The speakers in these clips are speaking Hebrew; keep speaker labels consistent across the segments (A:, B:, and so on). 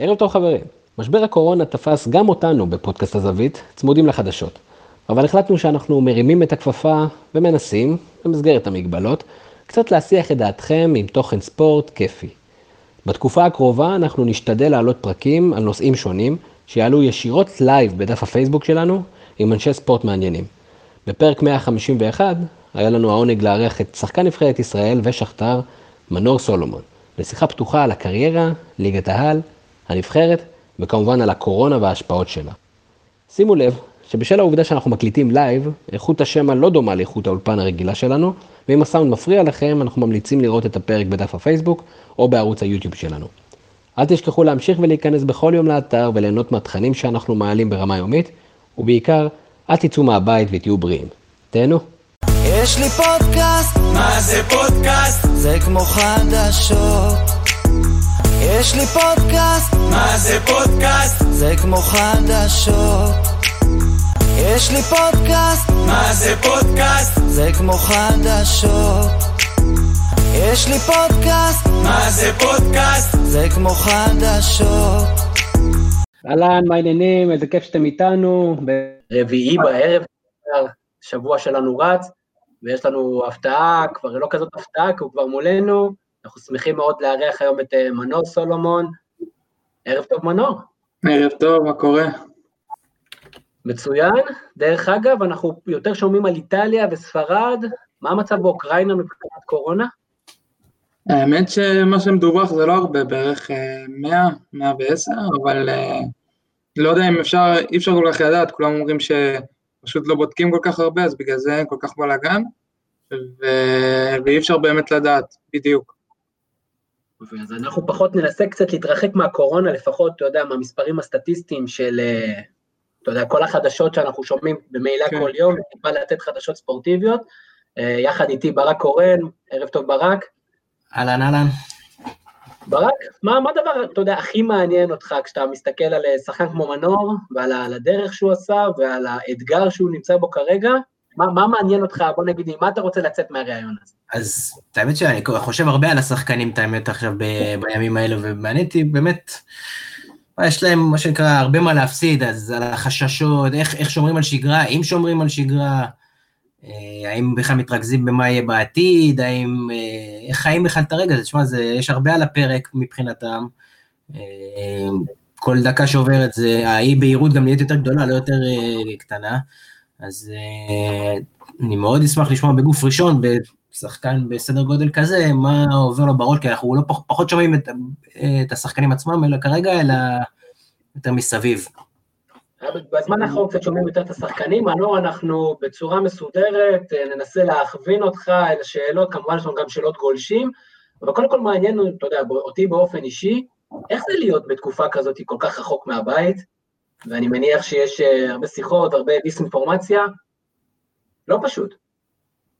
A: ערב טוב חברים, משבר הקורונה תפס גם אותנו בפודקאסט הזווית, צמודים לחדשות. אבל החלטנו שאנחנו מרימים את הכפפה ומנסים, במסגרת המגבלות, קצת להסיח את דעתכם עם תוכן ספורט כיפי. בתקופה הקרובה אנחנו נשתדל להעלות פרקים על נושאים שונים, שיעלו ישירות live בדף הפייסבוק שלנו, עם אנשי ספורט מעניינים. בפרק 151 היה לנו העונג לארח את שחקן נבחרת ישראל ושכתר, מנור סולומון, לשיחה פתוחה על הקריירה, ליגת העל, הנבחרת, וכמובן על הקורונה וההשפעות שלה. שימו לב שבשל העובדה שאנחנו מקליטים live, איכות השמע לא דומה לאיכות האולפן הרגילה שלנו, ואם הסאונד מפריע לכם, אנחנו ממליצים לראות את הפרק בדף הפייסבוק או בערוץ היוטיוב שלנו. אל תשכחו להמשיך ולהיכנס בכל יום לאתר וליהנות מהתכנים שאנחנו מעלים ברמה יומית, ובעיקר, אל תצאו מהבית ותהיו בריאים. תהנו.
B: יש לי פודקאסט,
C: מה זה פודקאסט?
B: זה כמו חדשות. יש לי פודקאסט,
C: מה זה פודקאסט?
B: זה כמו חדשות. יש לי פודקאסט,
C: מה זה פודקאסט?
B: זה כמו חדשות. יש לי פודקאסט,
C: מה זה פודקאסט?
B: זה כמו חדשות.
A: אהלן, מה העניינים? איזה כיף שאתם איתנו. ברביעי בערב, שבוע שלנו רץ, ויש לנו הפתעה, כבר לא כזאת הפתעה, כי הוא כבר מולנו. אנחנו שמחים מאוד לארח היום את אה, מנור סולומון. ערב טוב, מנור.
D: ערב טוב, מה קורה?
A: מצוין. דרך אגב, אנחנו יותר שומעים על איטליה וספרד. מה המצב באוקראינה מבחינת קורונה?
D: האמת שמה שמדווח זה לא הרבה, בערך 100, 110, אבל אה, לא יודע אם אפשר, אי אפשר כל כך לדעת, כולם אומרים שפשוט לא בודקים כל כך הרבה, אז בגלל זה אין כל כך בלאגן, ו... ואי אפשר באמת לדעת, בדיוק.
A: אז אנחנו פחות ננסה קצת להתרחק מהקורונה, לפחות, אתה יודע, מהמספרים הסטטיסטיים של, אה, אתה יודע, כל החדשות שאנחנו שומעים במעילה
D: כן.
A: כל יום, טיפה לתת חדשות ספורטיביות. אה, יחד איתי ברק קורן, ערב טוב ברק.
E: אהלן, אהלן.
A: ברק, מה, מה הדבר, אתה יודע, הכי מעניין אותך כשאתה מסתכל על אה, שחקן כמו מנור, ועל הדרך שהוא עשה, ועל האתגר שהוא נמצא בו כרגע? מה, מה מעניין אותך, בוא נגיד, מה אתה רוצה לצאת מהראיון הזה?
E: אז את האמת שאני חושב הרבה על השחקנים, את האמת, עכשיו ב- בימים האלה, ומעניין באמת, מה, יש להם, מה שנקרא, הרבה מה להפסיד, אז על החששות, איך, איך שומרים על שגרה, האם שומרים על שגרה, אה, האם בכלל מתרכזים במה יהיה בעתיד, האם, אה, איך חיים בכלל את הרגע הזה, תשמע, יש הרבה על הפרק מבחינתם. אה, כל דקה שעוברת זה, האי בהירות גם נהיית יותר גדולה, לא יותר אה, קטנה. אז אה, אני מאוד אשמח לשמוע בגוף ראשון, בשחקן בסדר גודל כזה, מה עובר לו בראש, כי אנחנו לא פח, פחות שומעים את, את השחקנים עצמם, אלא כרגע, אלא יותר מסביב.
A: בזמן האחרון קצת שומעים יותר את השחקנים, מנור, אנחנו בצורה מסודרת, אה, ננסה להכווין אותך אל השאלות, כמובן יש לנו גם שאלות גולשים, אבל קודם כל מעניין, אתה יודע, אותי באופן אישי, איך זה להיות בתקופה כזאת כל כך רחוק מהבית, ואני מניח שיש אה, הרבה שיחות, הרבה דיסאינפורמציה, לא פשוט.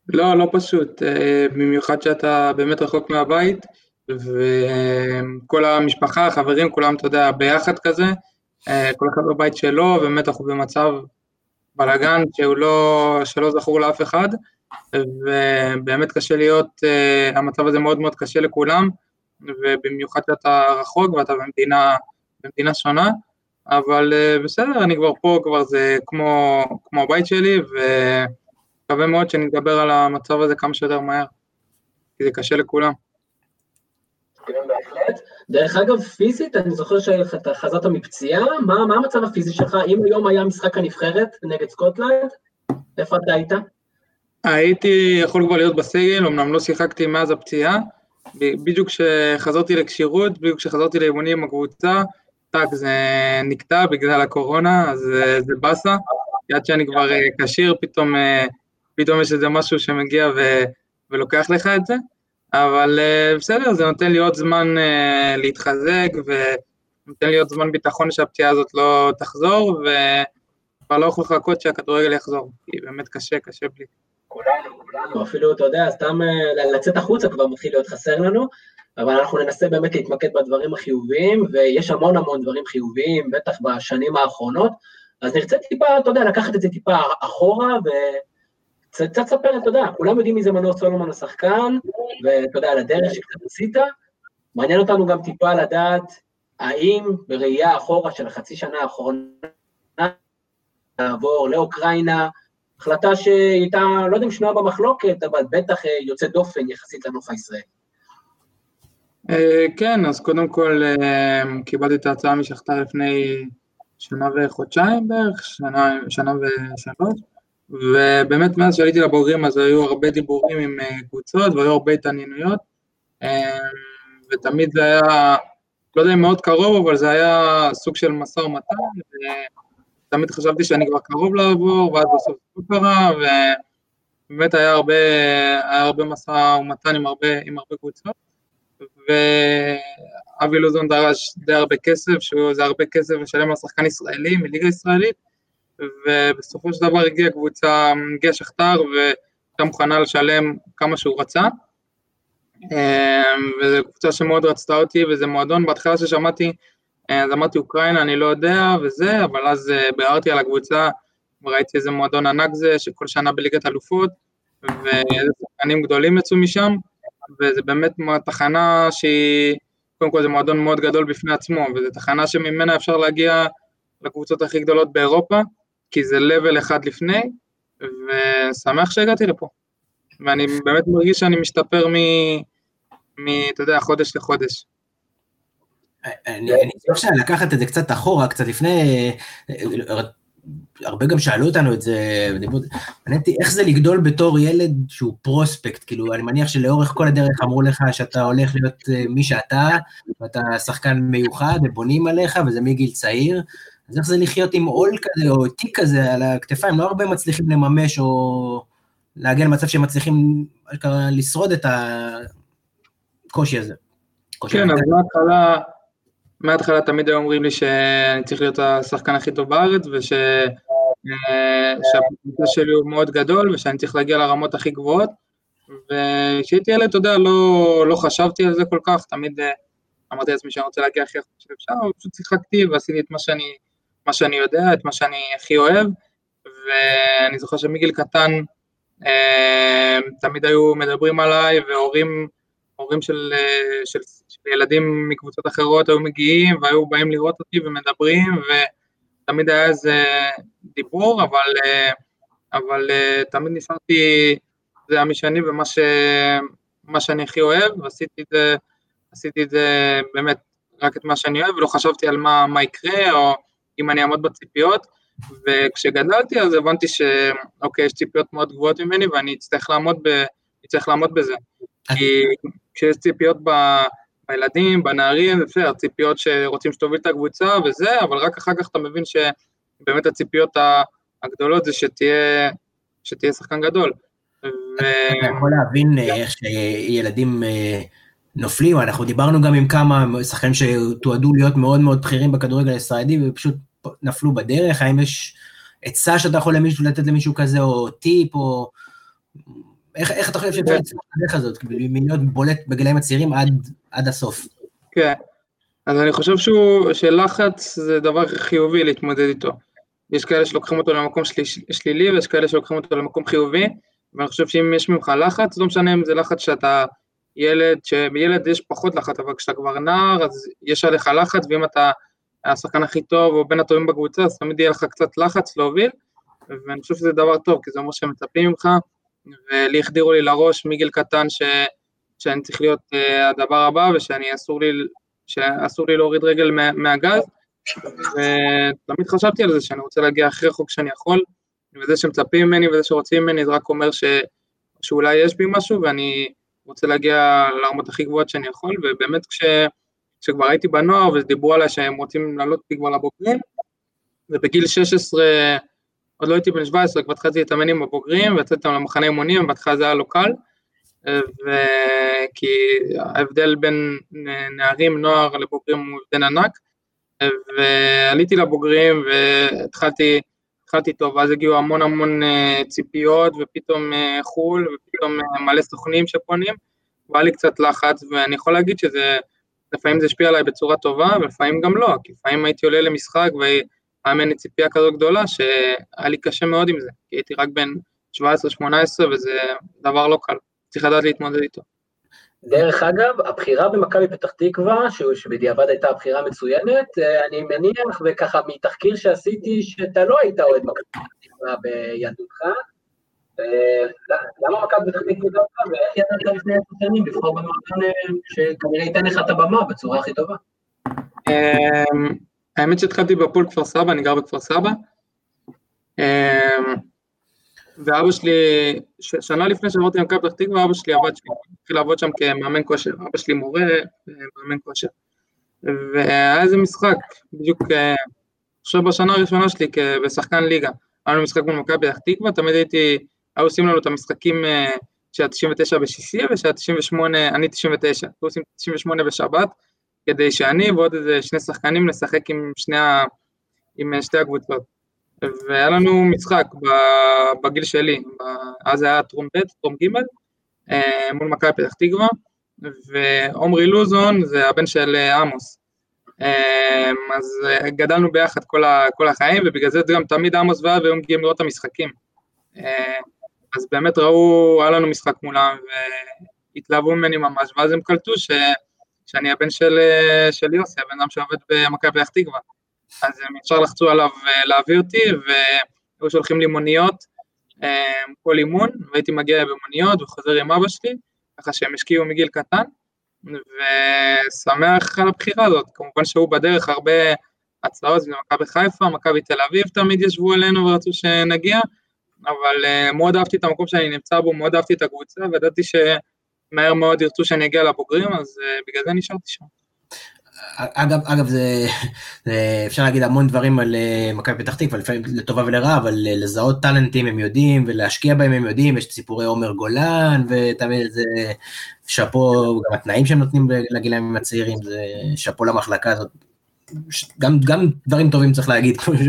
D: לא, לא פשוט, אה, במיוחד שאתה באמת רחוק מהבית, וכל המשפחה, החברים, כולם, אתה יודע, ביחד כזה, אה, כל אחד בבית שלו, ובאמת אנחנו במצב בלאגן שהוא לא, שלא זכור לאף אחד, ובאמת קשה להיות, המצב הזה מאוד מאוד קשה לכולם, ובמיוחד שאתה רחוק ואתה במדינה, במדינה שונה, אבל אה, בסדר, אני כבר פה, כבר זה כמו, כמו הבית שלי, ומקווה מאוד שנתגבר על המצב הזה כמה שיותר מהר, כי זה קשה לכולם.
A: כן. דרך אגב, פיזית, אני זוכר שאתה חזרת מפציעה, מה, מה המצב הפיזי שלך? אם היום היה משחק הנבחרת נגד סקוטלנד, איפה אתה היית?
D: הייתי יכול כבר להיות בסגל, אמנם לא שיחקתי מאז הפציעה, בדיוק כשחזרתי לכשירות, בדיוק כשחזרתי לאימונים עם הקבוצה, טאק, זה נקטע בגלל הקורונה, אז אה, זה באסה, עד שאני כבר אה, כשיר, פתאום, אה, פתאום יש איזה משהו שמגיע ו, ולוקח לך את זה, אבל בסדר, זה נותן לי עוד זמן להתחזק, ונותן לי עוד זמן ביטחון שהפציעה הזאת לא תחזור, וכבר לא יכול לחכות שהכדורגל יחזור, כי באמת קשה, קשה בלי.
A: כולנו, כולנו, אפילו, אתה יודע, סתם לצאת החוצה כבר מתחיל להיות חסר לנו, אבל אנחנו ננסה באמת להתמקד בדברים החיוביים, ויש המון המון דברים חיוביים, בטח בשנים האחרונות, אז נרצה טיפה, אתה יודע, לקחת את זה טיפה אחורה, וקצת לספר, אתה יודע, כולם יודעים מי זה מנור סולומון השחקן, ואתה יודע, על הדרך שקצת עשית, מעניין אותנו גם טיפה לדעת האם בראייה אחורה של החצי שנה האחרונה, לעבור לאוקראינה, החלטה שהייתה, לא יודע אם שנויה במחלוקת, אבל בטח אה, יוצאת דופן יחסית לנוף הישראלי.
D: אה, כן, אז קודם כל אה, קיבלתי את ההצעה משכתר לפני שנה וחודשיים בערך, שנה, שנה ושלוש, ובאמת מאז שעליתי לבוגרים אז היו הרבה דיבורים עם קבוצות והיו הרבה התעניינויות, ותמיד זה היה, לא יודע אם מאוד קרוב, אבל זה היה סוג של משא ומתן, תמיד חשבתי שאני כבר קרוב לעבור, ואז בסוף זה לא קרה, ובאמת היה הרבה, היה הרבה משא ומתן עם הרבה, עם הרבה קבוצות, ואבי לוזון דרש די הרבה כסף, שזה הרבה כסף לשלם לשחקן ישראלי מליגה ישראלית, ובסופו של דבר הגיעה קבוצה, הגיע שכתר, והייתה מוכנה לשלם כמה שהוא רצה. וזו קבוצה שמאוד רצתה אותי, וזה מועדון, בהתחלה ששמעתי אה, אז אמרתי אוקראינה, אני לא יודע וזה, אבל אז אה, ביררתי על הקבוצה, וראיתי איזה מועדון ענק זה, שכל שנה בליגת אלופות, ואיזה שחקנים גדולים יצאו משם, וזה באמת תחנה שהיא, קודם כל זה מועדון מאוד גדול בפני עצמו, וזו תחנה שממנה אפשר להגיע לקבוצות הכי גדולות באירופה, כי זה לבל אחד לפני, ושמח שהגעתי לפה. ואני באמת מרגיש שאני משתפר מ... מ... אתה יודע, חודש לחודש.
E: אני חושב לקחת את זה קצת אחורה, קצת לפני, הרבה גם שאלו אותנו את זה, מעניין אותי איך זה לגדול בתור ילד שהוא פרוספקט, כאילו, אני מניח שלאורך כל הדרך אמרו לך שאתה הולך להיות אה, מי שאתה, ואתה שחקן מיוחד, ובונים עליך, וזה מגיל צעיר, אז איך זה לחיות עם עול כזה, או תיק כזה על הכתפיים, לא הרבה מצליחים לממש, או להגיע למצב שהם מצליחים, לשרוד את הקושי הזה.
D: כן, אז מההתחלה... מההתחלה תמיד היו אומרים לי שאני צריך להיות השחקן הכי טוב בארץ, ושהפוטנציאל שלי הוא מאוד גדול, ושאני צריך להגיע לרמות הכי גבוהות. וכשהייתי ילד, אתה יודע, לא, לא חשבתי על זה כל כך, תמיד אה, אמרתי לעצמי שאני רוצה להגיע הכי רחוק שאפשר, פשוט שיחקתי ועשיתי את מה שאני, מה שאני יודע, את מה שאני הכי אוהב, ואני זוכר שמגיל קטן אה, תמיד היו מדברים עליי, והורים הורים אה, של, של ילדים מקבוצות אחרות היו מגיעים והיו באים לראות אותי ומדברים, ותמיד היה איזה דיבור, אבל, אה, אבל אה, תמיד נשארתי, זה היה משני ומה ש, שאני הכי אוהב, ועשיתי את זה, עשיתי את זה באמת רק את מה שאני אוהב, ולא חשבתי על מה, מה יקרה, או אם אני אעמוד בציפיות, וכשגדלתי אז הבנתי שאוקיי, יש ציפיות מאוד גבוהות ממני ואני אצטרך לעמוד, ב, אצטרך לעמוד בזה. כי כשיש ציפיות ב... בילדים, בנערים, בסדר, ציפיות שרוצים שתוביל את הקבוצה וזה, אבל רק אחר כך אתה מבין שבאמת הציפיות הגדולות זה שתהיה, שתהיה שחקן גדול.
E: ו... אתה יכול להבין אה, איך שילדים אה, נופלים, אנחנו דיברנו גם עם כמה שחקנים שתועדו להיות מאוד מאוד בכירים בכדורגל הישראלי ופשוט נפלו בדרך, האם יש עצה שאתה יכול למישהו, לתת למישהו כזה, או טיפ, או איך, איך אתה חושב שאפשר כן. לצלוח את הדרך הזאת, מלהיות בולט בגילאים הצעירים עד, עד הסוף?
D: כן, אז אני חושב שהוא, שלחץ זה דבר חיובי להתמודד איתו. יש כאלה שלוקחים אותו למקום של, שלילי, ויש כאלה שלוקחים אותו למקום חיובי, ואני חושב שאם יש ממך לחץ, לא משנה אם זה לחץ שאתה ילד, שילד יש פחות לחץ, אבל כשאתה כבר נער, אז יש עליך לחץ, ואם אתה השחקן הכי טוב, או בין הטובים בקבוצה, אז תמיד יהיה לך קצת לחץ להוביל, ואני חושב שזה דבר טוב, כי זה אומר שהם מצפים ממך, ולי החדירו לי לראש מגיל קטן ש, שאני צריך להיות uh, הדבר הבא ושאני אסור לי, שאסור לי להוריד רגל מה, מהגז, ותמיד חשבתי על זה שאני רוצה להגיע הכי רחוק שאני יכול, וזה שמצפים ממני וזה שרוצים ממני זה רק אומר ש, שאולי יש בי משהו ואני רוצה להגיע לרמות הכי גבוהות שאני יכול, ובאמת כש, כשכבר הייתי בנוער ודיברו עליי שהם רוצים לעלות אותי כבר לבוגרים, ובגיל 16 עוד לא הייתי בן 17, כבר התחלתי להתאמן עם הבוגרים ויצאתי איתם למחנה אימונים, בהתחלה זה היה לא קל, כי ההבדל בין נערים, נוער לבוגרים הוא הבדל ענק, ועליתי לבוגרים והתחלתי התחלתי טוב, ואז הגיעו המון המון אה, ציפיות, ופתאום אה, חו"ל, ופתאום אה, מלא סוכנים שפונים, והיה לי קצת לחץ, ואני יכול להגיד שזה, לפעמים זה השפיע עליי בצורה טובה, ולפעמים גם לא, כי לפעמים הייתי עולה למשחק, היה ממני ציפייה כזו גדולה שהיה לי קשה מאוד עם זה, כי הייתי רק בן 17-18 וזה דבר לא קל, צריך לדעת להתמודד איתו.
A: דרך אגב, הבחירה במכבי פתח תקווה, שבדיעבד הייתה בחירה מצוינת, אה, אני מניח, וככה מתחקיר שעשיתי, שאתה לא היית אוהד מכבי פתח תקווה בילדותך. אה, למה מכבי פתח תקווה דווקא, ואיך ידעת לפני עשר שנים לבחור במועדון אה, שכנראה ייתן לך את הבמה בצורה הכי טובה?
D: אמ, האמת שהתחלתי בפועל כפר סבא, אני גר בכפר סבא. אמ, ואבא שלי, שנה לפני שעברתי למכבי פתח תקווה, אבא שלי עבד שם, התחיל לעבוד שם כמאמן כושר. אבא שלי מורה, מאמן כושר. והיה איזה משחק, בדיוק, אה, חושב בשנה הראשונה שלי כשחקן ליגה. היה לנו משחק מול מכבי פתח תקווה, תמיד הייתי, היו עושים לנו את המשחקים אה, של ה-99 בשישי ושל ה-98, אני 99, היו עושים 98 בשבת, כדי שאני ועוד איזה שני שחקנים נשחק עם שני. עם שתי הקבוצות. והיה לנו משחק בגיל שלי, אז היה טרום ב', טרום ג', אה, מול מכבי פתח תקווה, ועומרי לוזון זה הבן של אה, עמוס. אה, אז גדלנו ביחד כל, ה, כל החיים, ובגלל זה גם תמיד עמוס ואבי היו מגיעים לראות את המשחקים. אז באמת ראו, היה לנו משחק מולם, והתלהבו ממני ממש, ואז הם קלטו ש, שאני הבן של, אה, של יוסי, הבן אדם שעובד במכבי פתח תקווה. אז הם ישר לחצו עליו אה, להביא אותי, והיו שולחים לי מוניות אה, כל אימון, והייתי מגיע במוניות וחוזר עם אבא שלי, ככה שהם השקיעו מגיל קטן, ושמח על הבחירה הזאת. כמובן שהיו בדרך הרבה הצעות, זה מכבי חיפה, מכבי תל אביב תמיד ישבו אלינו ורצו שנגיע, אבל אה, מאוד אהבתי את המקום שאני נמצא בו, מאוד אהבתי את הקבוצה, וידעתי שמהר מאוד ירצו שאני אגיע לבוגרים, אז אה, בגלל זה נשארתי שם.
E: אגב, אגב זה, זה, אפשר להגיד המון דברים על אה, מכבי פתח תקווה, לפעמים לטובה ולרע, אבל אה, לזהות טאלנטים הם יודעים, ולהשקיע בהם הם יודעים, יש את סיפורי עומר גולן, ותמיד זה שאפו, גם התנאים שהם נותנים לגילאים הצעירים, זה שאפו למחלקה הזאת. גם, גם דברים טובים צריך להגיד, כמו ש...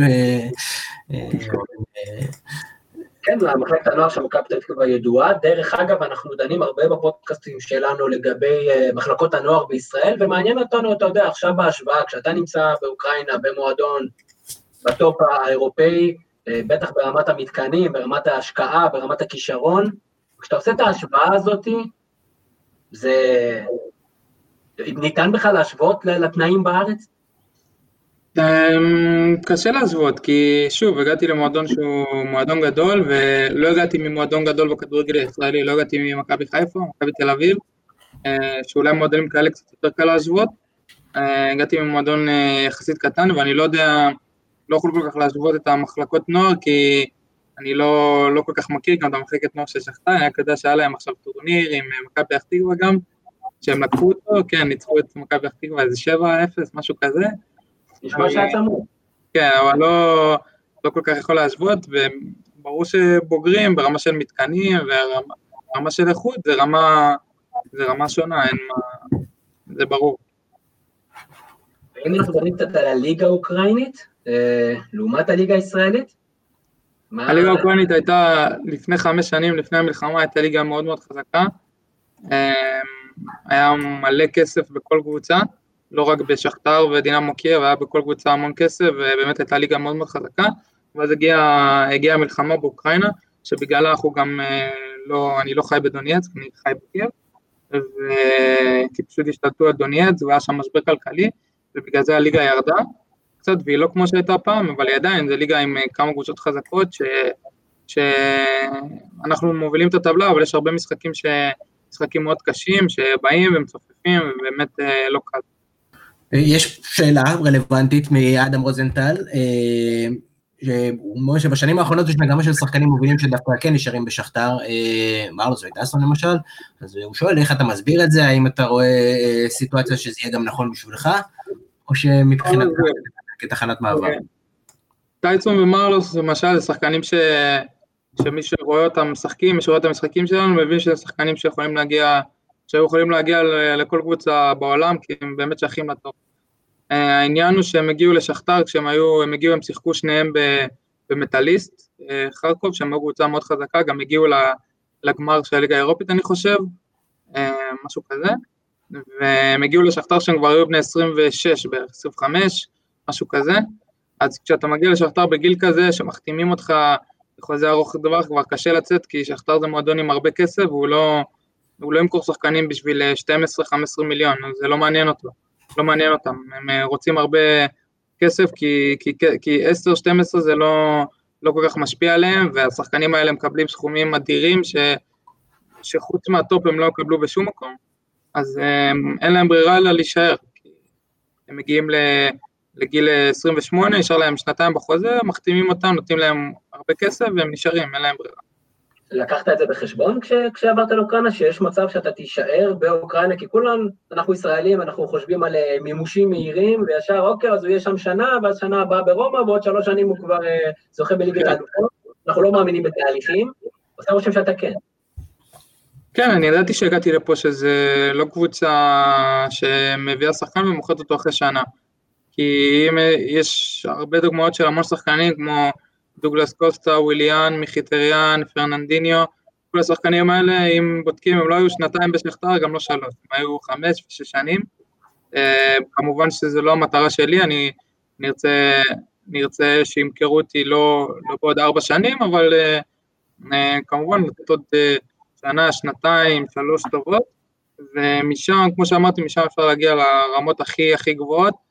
A: כן, מחלקת הנוער של מכבי פתח תקווה ידועה. דרך אגב, אנחנו דנים הרבה בפודקאסטים שלנו לגבי אה, מחלקות הנוער בישראל, ומעניין אותנו, אתה יודע, עכשיו בהשוואה, כשאתה נמצא באוקראינה, במועדון, בטופ האירופאי, אה, בטח ברמת המתקנים, ברמת ההשקעה, ברמת הכישרון, כשאתה עושה את ההשוואה הזאת, זה... ניתן בכלל להשוות לתנאים בארץ?
D: אמ, קשה להשוות, כי שוב, הגעתי למועדון שהוא מועדון גדול, ולא הגעתי ממועדון גדול בכדורגל הישראלי, לא הגעתי ממכבי חיפה, מכבי תל אביב, אה, שאולי מועדונים כאלה קצת יותר קל להשוות. אה, הגעתי ממועדון אה, יחסית קטן, ואני לא יודע, לא יכול כל כך להשוות את המחלקות נוער, כי אני לא, לא כל כך מכיר גם את המחלקת נוער שכתר, אני רק יודע שהיה להם עכשיו טורניר עם מכבי פתח תקווה גם, שהם לקחו אותו, כן, ניצחו את מכבי פתח תקווה איזה 7-0, משהו כזה.
A: נשמע שהיה צמוד.
D: כן, אבל לא, לא כל כך יכול להשוות, וברור שבוגרים ברמה של מתקנים ורמה של איכות זה רמה, זה רמה שונה, אין מה, זה ברור.
A: אם אנחנו מדברים קצת על הליגה האוקראינית, אה, לעומת הליגה הישראלית?
D: הליגה האוקראינית הייתה לפני חמש שנים, לפני המלחמה, הייתה ליגה מאוד מאוד חזקה. אמ, היה מלא כסף בכל קבוצה, לא רק בשכתר ודינמו קייב, היה בכל קבוצה המון כסף, ובאמת הייתה ליגה מאוד מאוד חזקה. ואז הגיעה הגיעה המלחמה באוקראינה, שבגללה אנחנו גם, אה, לא, אני לא חי בדונייצק, אני חי בקייב, וכי פשוט השתלטו על דונייצק, והיה שם משבר כלכלי, ובגלל זה הליגה ירדה קצת, והיא לא כמו שהייתה פעם, אבל עדיין, זו ליגה עם אה, כמה קבוצות חזקות, ש... שאנחנו מובילים את הטבלה, אבל יש הרבה משחקים, ש... משחקים מאוד קשים, שבאים ומצופפים, ובאמת אה, לא קל.
E: יש שאלה רלוונטית מאדם רוזנטל, אה, שהוא אומר שבשנים האחרונות יש מגמה של שחקנים מובילים שדווקא כן נשארים בשכתר, אה, מרלוס וטסון למשל, אז הוא שואל איך אתה מסביר את זה, האם אתה רואה אה, סיטואציה שזה יהיה גם נכון בשבילך, או שמבחינתך כתחנת מעבר.
D: טייצון ומרלוס למשל זה שחקנים ש... שמי שרואה אותם משחקים, מי שרואה את המשחקים שלנו, מבין שזה שחקנים שיכולים להגיע, שהיו יכולים להגיע לכל קבוצה בעולם, כי הם באמת שייכים לטוב. אה, העניין הוא שהם הגיעו לשכתר, כשהם היו, הם הגיעו, הם שיחקו שניהם במטאליסט, אה, חרקוב, שהם היו קבוצה מאוד חזקה, גם הגיעו לגמר של הליגה האירופית, אני חושב, אה, משהו כזה, והם הגיעו לשכתר שהם כבר היו בני 26 בערך, 25, משהו כזה, אז כשאתה מגיע לשכתר בגיל כזה, שמחתימים אותך בחוזה ארוך טווח, כבר קשה לצאת, כי שכתר זה מועדון עם הרבה כסף, והוא לא, הוא לא ימכור שחקנים בשביל אה, 12-15 מיליון, אז זה לא מעניין אותו, לא מעניין אותם, הם אה, רוצים הרבה כסף כי, כי, כי 10-12 זה לא, לא כל כך משפיע עליהם, והשחקנים האלה מקבלים סכומים אדירים ש, שחוץ מהטופ הם לא יקבלו בשום מקום, אז הם, אין להם ברירה אלא להישאר, הם מגיעים ל... לגיל 28, נשאר להם שנתיים בחוזה, מחתימים אותם, נותנים להם הרבה כסף והם נשארים, אין להם ברירה.
A: לקחת את זה בחשבון כש, כשעברת לאוקראינה, שיש מצב שאתה תישאר באוקראינה, כי כולם, אנחנו ישראלים, אנחנו חושבים על אה, מימושים מהירים, וישר, אוקיי, אז הוא יהיה שם שנה, ואז שנה הבאה ברומא, ועוד שלוש שנים הוא כבר אה, זוכה בליגת האלופות. אנחנו לא מאמינים בתהליכים, עושה רושם שאתה כן.
D: כן, אני ידעתי שהגעתי לפה שזה לא קבוצה שמביאה שחקן ומוכרת אותו אחרי שנה. כי אם יש הרבה דוגמאות של המון שחקנים כמו דוגלס קוסטה, וויליאן, מיכיטריאן, פרננדיניו, כל השחקנים האלה, אם בודקים, הם לא היו שנתיים בשכתר, גם לא שלוש, הם היו חמש ושש שנים. אה, כמובן שזו לא המטרה שלי, אני נרצה, נרצה שימכרו אותי לא, לא בעוד ארבע שנים, אבל אה, אה, כמובן לתת עוד שנה, שנתיים, שלוש טובות, ומשם, כמו שאמרתי, משם אפשר להגיע לרמות הכי הכי גבוהות.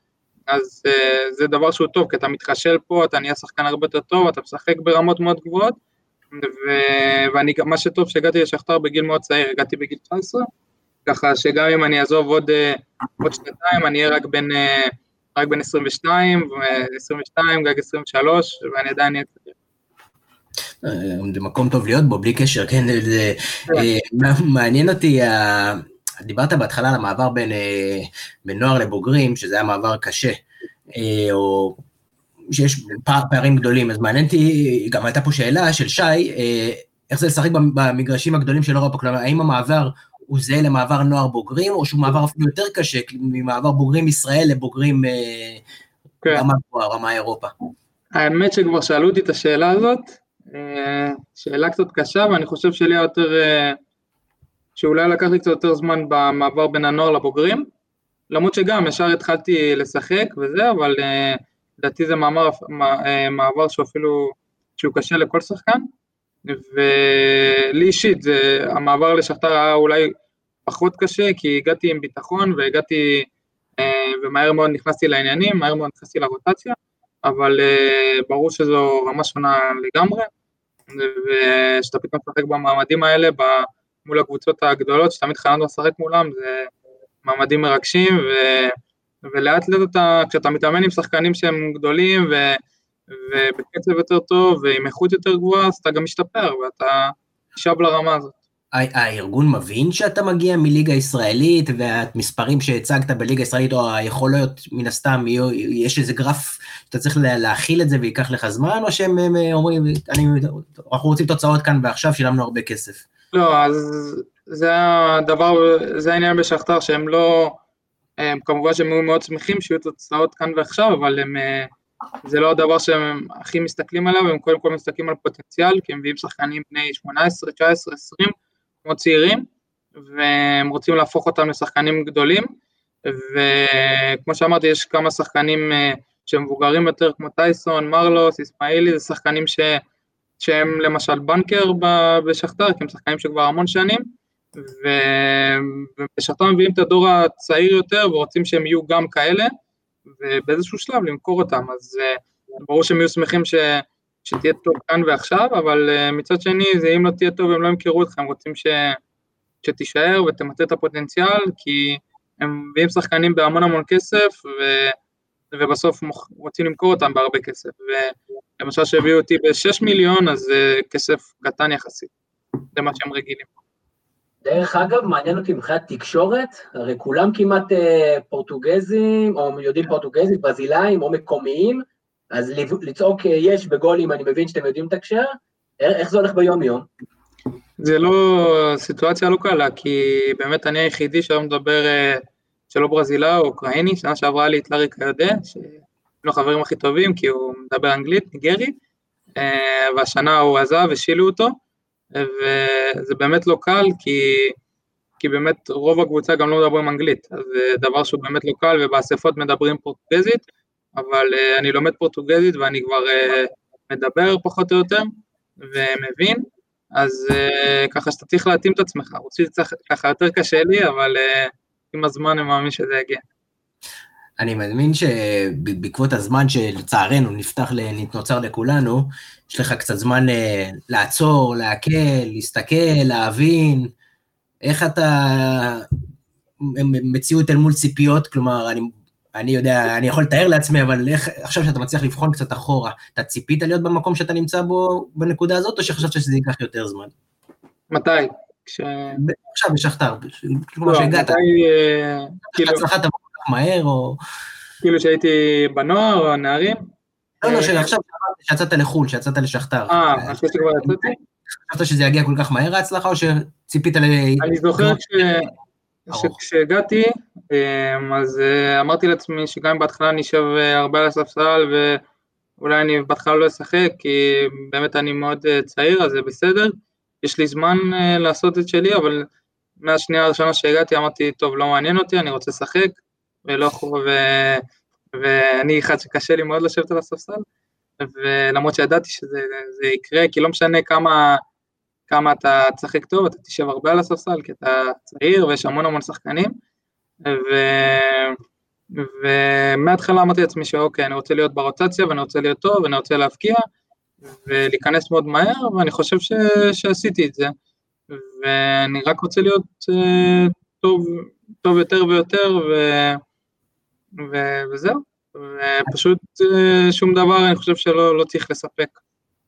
D: אז uh, זה דבר שהוא טוב, כי אתה מתחשל פה, אתה נהיה שחקן הרבה יותר טוב, אתה משחק ברמות מאוד גבוהות, ו- ואני, מה שטוב שהגעתי לשכתר בגיל מאוד צעיר, הגעתי בגיל 19, ככה שגם אם אני אעזוב עוד, uh, עוד שנתיים, אני אהיה רק בן, uh, רק בן 22, ו-22, גג 23, ואני עדיין אהיה קצת...
E: זה מקום טוב להיות בו, בלי קשר, כן, זה מעניין אותי, דיברת בהתחלה על המעבר בין, אה, בין נוער לבוגרים, שזה היה מעבר קשה, אה, או שיש פער, פערים גדולים, אז מעניין אותי, גם הייתה פה שאלה של שי, אה, איך זה לשחק במגרשים הגדולים של אירופה, כלומר, האם המעבר הוא זהה למעבר נוער בוגרים, או שהוא מעבר אפילו יותר קשה, ממעבר בוגרים ישראל לבוגרים כן. רמה גבוהה, רמה אירופה?
D: האמת שכבר שאלו אותי את השאלה הזאת, שאלה קצת קשה, ואני חושב שלי יותר... שאולי לקח לי קצת יותר זמן במעבר בין הנוער לבוגרים, למרות שגם ישר התחלתי לשחק וזה, אבל אה, לדעתי זה מאמר, אה, מעבר שהוא אפילו, שהוא קשה לכל שחקן, ולי אישית, זה, המעבר לשכתר היה אולי פחות קשה, כי הגעתי עם ביטחון והגעתי, אה, ומהר מאוד נכנסתי לעניינים, מהר מאוד נכנסתי לרוטציה, אבל ברור שזו רמה שונה לגמרי, ושאתה פתאום משחק במעמדים האלה, מול הקבוצות הגדולות, שתמיד חייבנו לשחק מולם, זה מעמדים מרגשים, ו... ולאט לאט אתה, כשאתה מתאמן עם שחקנים שהם גדולים, ו... ובקצב יותר טוב, ועם איכות יותר גבוהה, אז אתה גם משתפר, ואתה נשאב לרמה הזאת.
E: הארגון מבין שאתה מגיע מליגה ישראלית, והמספרים שהצגת בליגה ישראלית, או היכולות, מן הסתם, יש איזה גרף שאתה צריך להכיל את זה וייקח לך זמן, או שהם אומרים, אני, אנחנו רוצים תוצאות כאן ועכשיו, שילמנו הרבה כסף.
D: לא, אז זה הדבר, זה העניין בשכתר, שהם לא, הם, כמובן שהם היו מאוד שמחים שיהיו תוצאות כאן ועכשיו, אבל הם, אה, זה לא הדבר שהם הכי מסתכלים עליו, הם קודם כל מסתכלים על פוטנציאל, כי הם מביאים שחקנים בני 18, 19, 20, כמו צעירים, והם רוצים להפוך אותם לשחקנים גדולים, וכמו שאמרתי, יש כמה שחקנים אה, שהם מבוגרים יותר, כמו טייסון, מרלוס, אסמאעילי, זה שחקנים ש... שהם למשל בנקר בשכתר, כי הם שחקנים שכבר המון שנים, ובשכתר מביאים את הדור הצעיר יותר ורוצים שהם יהיו גם כאלה, ובאיזשהו שלב למכור אותם, אז אה, ברור שהם יהיו שמחים ש, שתהיה טוב כאן ועכשיו, אבל אה, מצד שני, זה אם לא תהיה טוב הם לא ימכרו אותך, הם רוצים ש, שתישאר ותמצא את הפוטנציאל, כי הם מביאים שחקנים בהמון המון כסף, ו... ובסוף רוצים למכור אותם בהרבה כסף. ולמשל שהביאו אותי ב-6 מיליון, אז זה כסף קטן יחסית, זה מה שהם רגילים.
A: דרך אגב, מעניין אותי מבחינת תקשורת, הרי כולם כמעט אה, פורטוגזים, או יודעים פורטוגזית, ברזילאים, או מקומיים, אז לצעוק אה, יש בגולים, אני מבין שאתם יודעים את הקשר, איך זה הולך ביום-יום?
D: זה לא, סיטואציה לא קלה, כי באמת אני היחידי שהיום מדבר אה, שלא ברזילאי או אוקראיני, שנה שעברה לי את לארי קיודה, שהיינו החברים הכי טובים כי הוא מדבר אנגלית, ניגרי, אה, והשנה הוא עזב, השילו אותו, וזה באמת לא קל כי, כי באמת רוב הקבוצה גם לא מדברים אנגלית, אז זה דבר שהוא באמת לא קל ובאספות מדברים פורטוגזית, אבל uh, אני לומד פורטוגזית ואני כבר uh, מדבר פחות או יותר ומבין, אז אה, ככה שאתה צריך להתאים את עצמך, רוצים ככה יותר קשה לי, אבל אה, עם הזמן אני מאמין שזה יגיע.
E: אני מאמין שבעקבות הזמן שלצערנו נפתח, נוצר לכולנו, יש לך קצת זמן אה, לעצור, להקל, להסתכל, להבין. איך אתה... מציאות אל מול ציפיות, כלומר, אני, אני יודע, אני יכול לתאר לעצמי, אבל איך, עכשיו שאתה מצליח לבחון קצת אחורה, אתה ציפית להיות במקום שאתה נמצא בו בנקודה הזאת, או שחשבת שזה ייקח יותר זמן?
D: מתי? כש...
E: עכשיו בשכתר, כלומר
D: לא,
E: שהגעת,
D: מתי, אה, כאילו,
E: הצלחה תבוא מהר, או...
D: כאילו שהייתי בנוער או נערים?
E: לא, לא,
D: אה,
E: שעכשיו שיצאת לחו"ל, שיצאת לשכתר.
D: אה, אחרי שכבר יצאתי?
E: חשבת שזה יגיע כל כך מהר ההצלחה, או שציפית ל...
D: אני זוכר. שכשהגעתי, אמ, אז אה, אמרתי לעצמי שגם בהתחלה אני אשב אה, הרבה על הספסל ואולי אני בהתחלה לא אשחק, כי באמת אני מאוד צעיר, אז זה בסדר. יש לי זמן לעשות את שלי, אבל מהשנייה הראשונה שהגעתי אמרתי, טוב, לא מעניין אותי, אני רוצה לשחק, ולא יכול, ו... ואני אחד שקשה לי מאוד לשבת על הספסל, ולמרות שידעתי שזה זה יקרה, כי לא משנה כמה... כמה אתה תשחק טוב, אתה תשב הרבה על הספסל, כי אתה צעיר ויש המון המון שחקנים. ו... ומההתחלה אמרתי לעצמי שאוקיי, אני רוצה להיות ברוטציה ואני רוצה להיות טוב ואני רוצה להבקיע ולהיכנס מאוד מהר, ואני חושב ש... שעשיתי את זה. ואני רק רוצה להיות uh, טוב, טוב יותר ויותר, ו... ו... וזהו. ופשוט uh, שום דבר אני חושב שלא לא צריך לספק.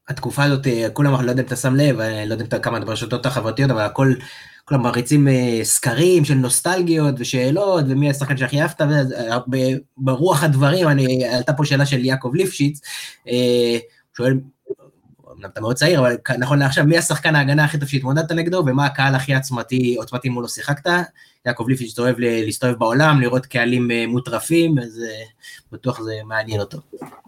E: התקופה הזאת, אה, כולם, לא יודע אם אתה שם לב, אני לא יודע אם אתה כמה ברשתות החברתיות, אבל הכל, כולם מריצים אה, סקרים של נוסטלגיות ושאלות, ומי השחקן שהכי אהבת, אה, ברוח הדברים, אני, עלתה פה שאלה של יעקב ליפשיץ, אה, שואל, אתה מאוד צעיר, אבל נכון לעכשיו, מי השחקן ההגנה הכי טוב שהתמודדת נגדו, ומה הקהל הכי עצמתי, עוצמתי מולו שיחקת? יעקב ליפשיץ אוהב להסתובב בעולם, לראות קהלים אה, מוטרפים, אז אה, בטוח זה מעניין אותו.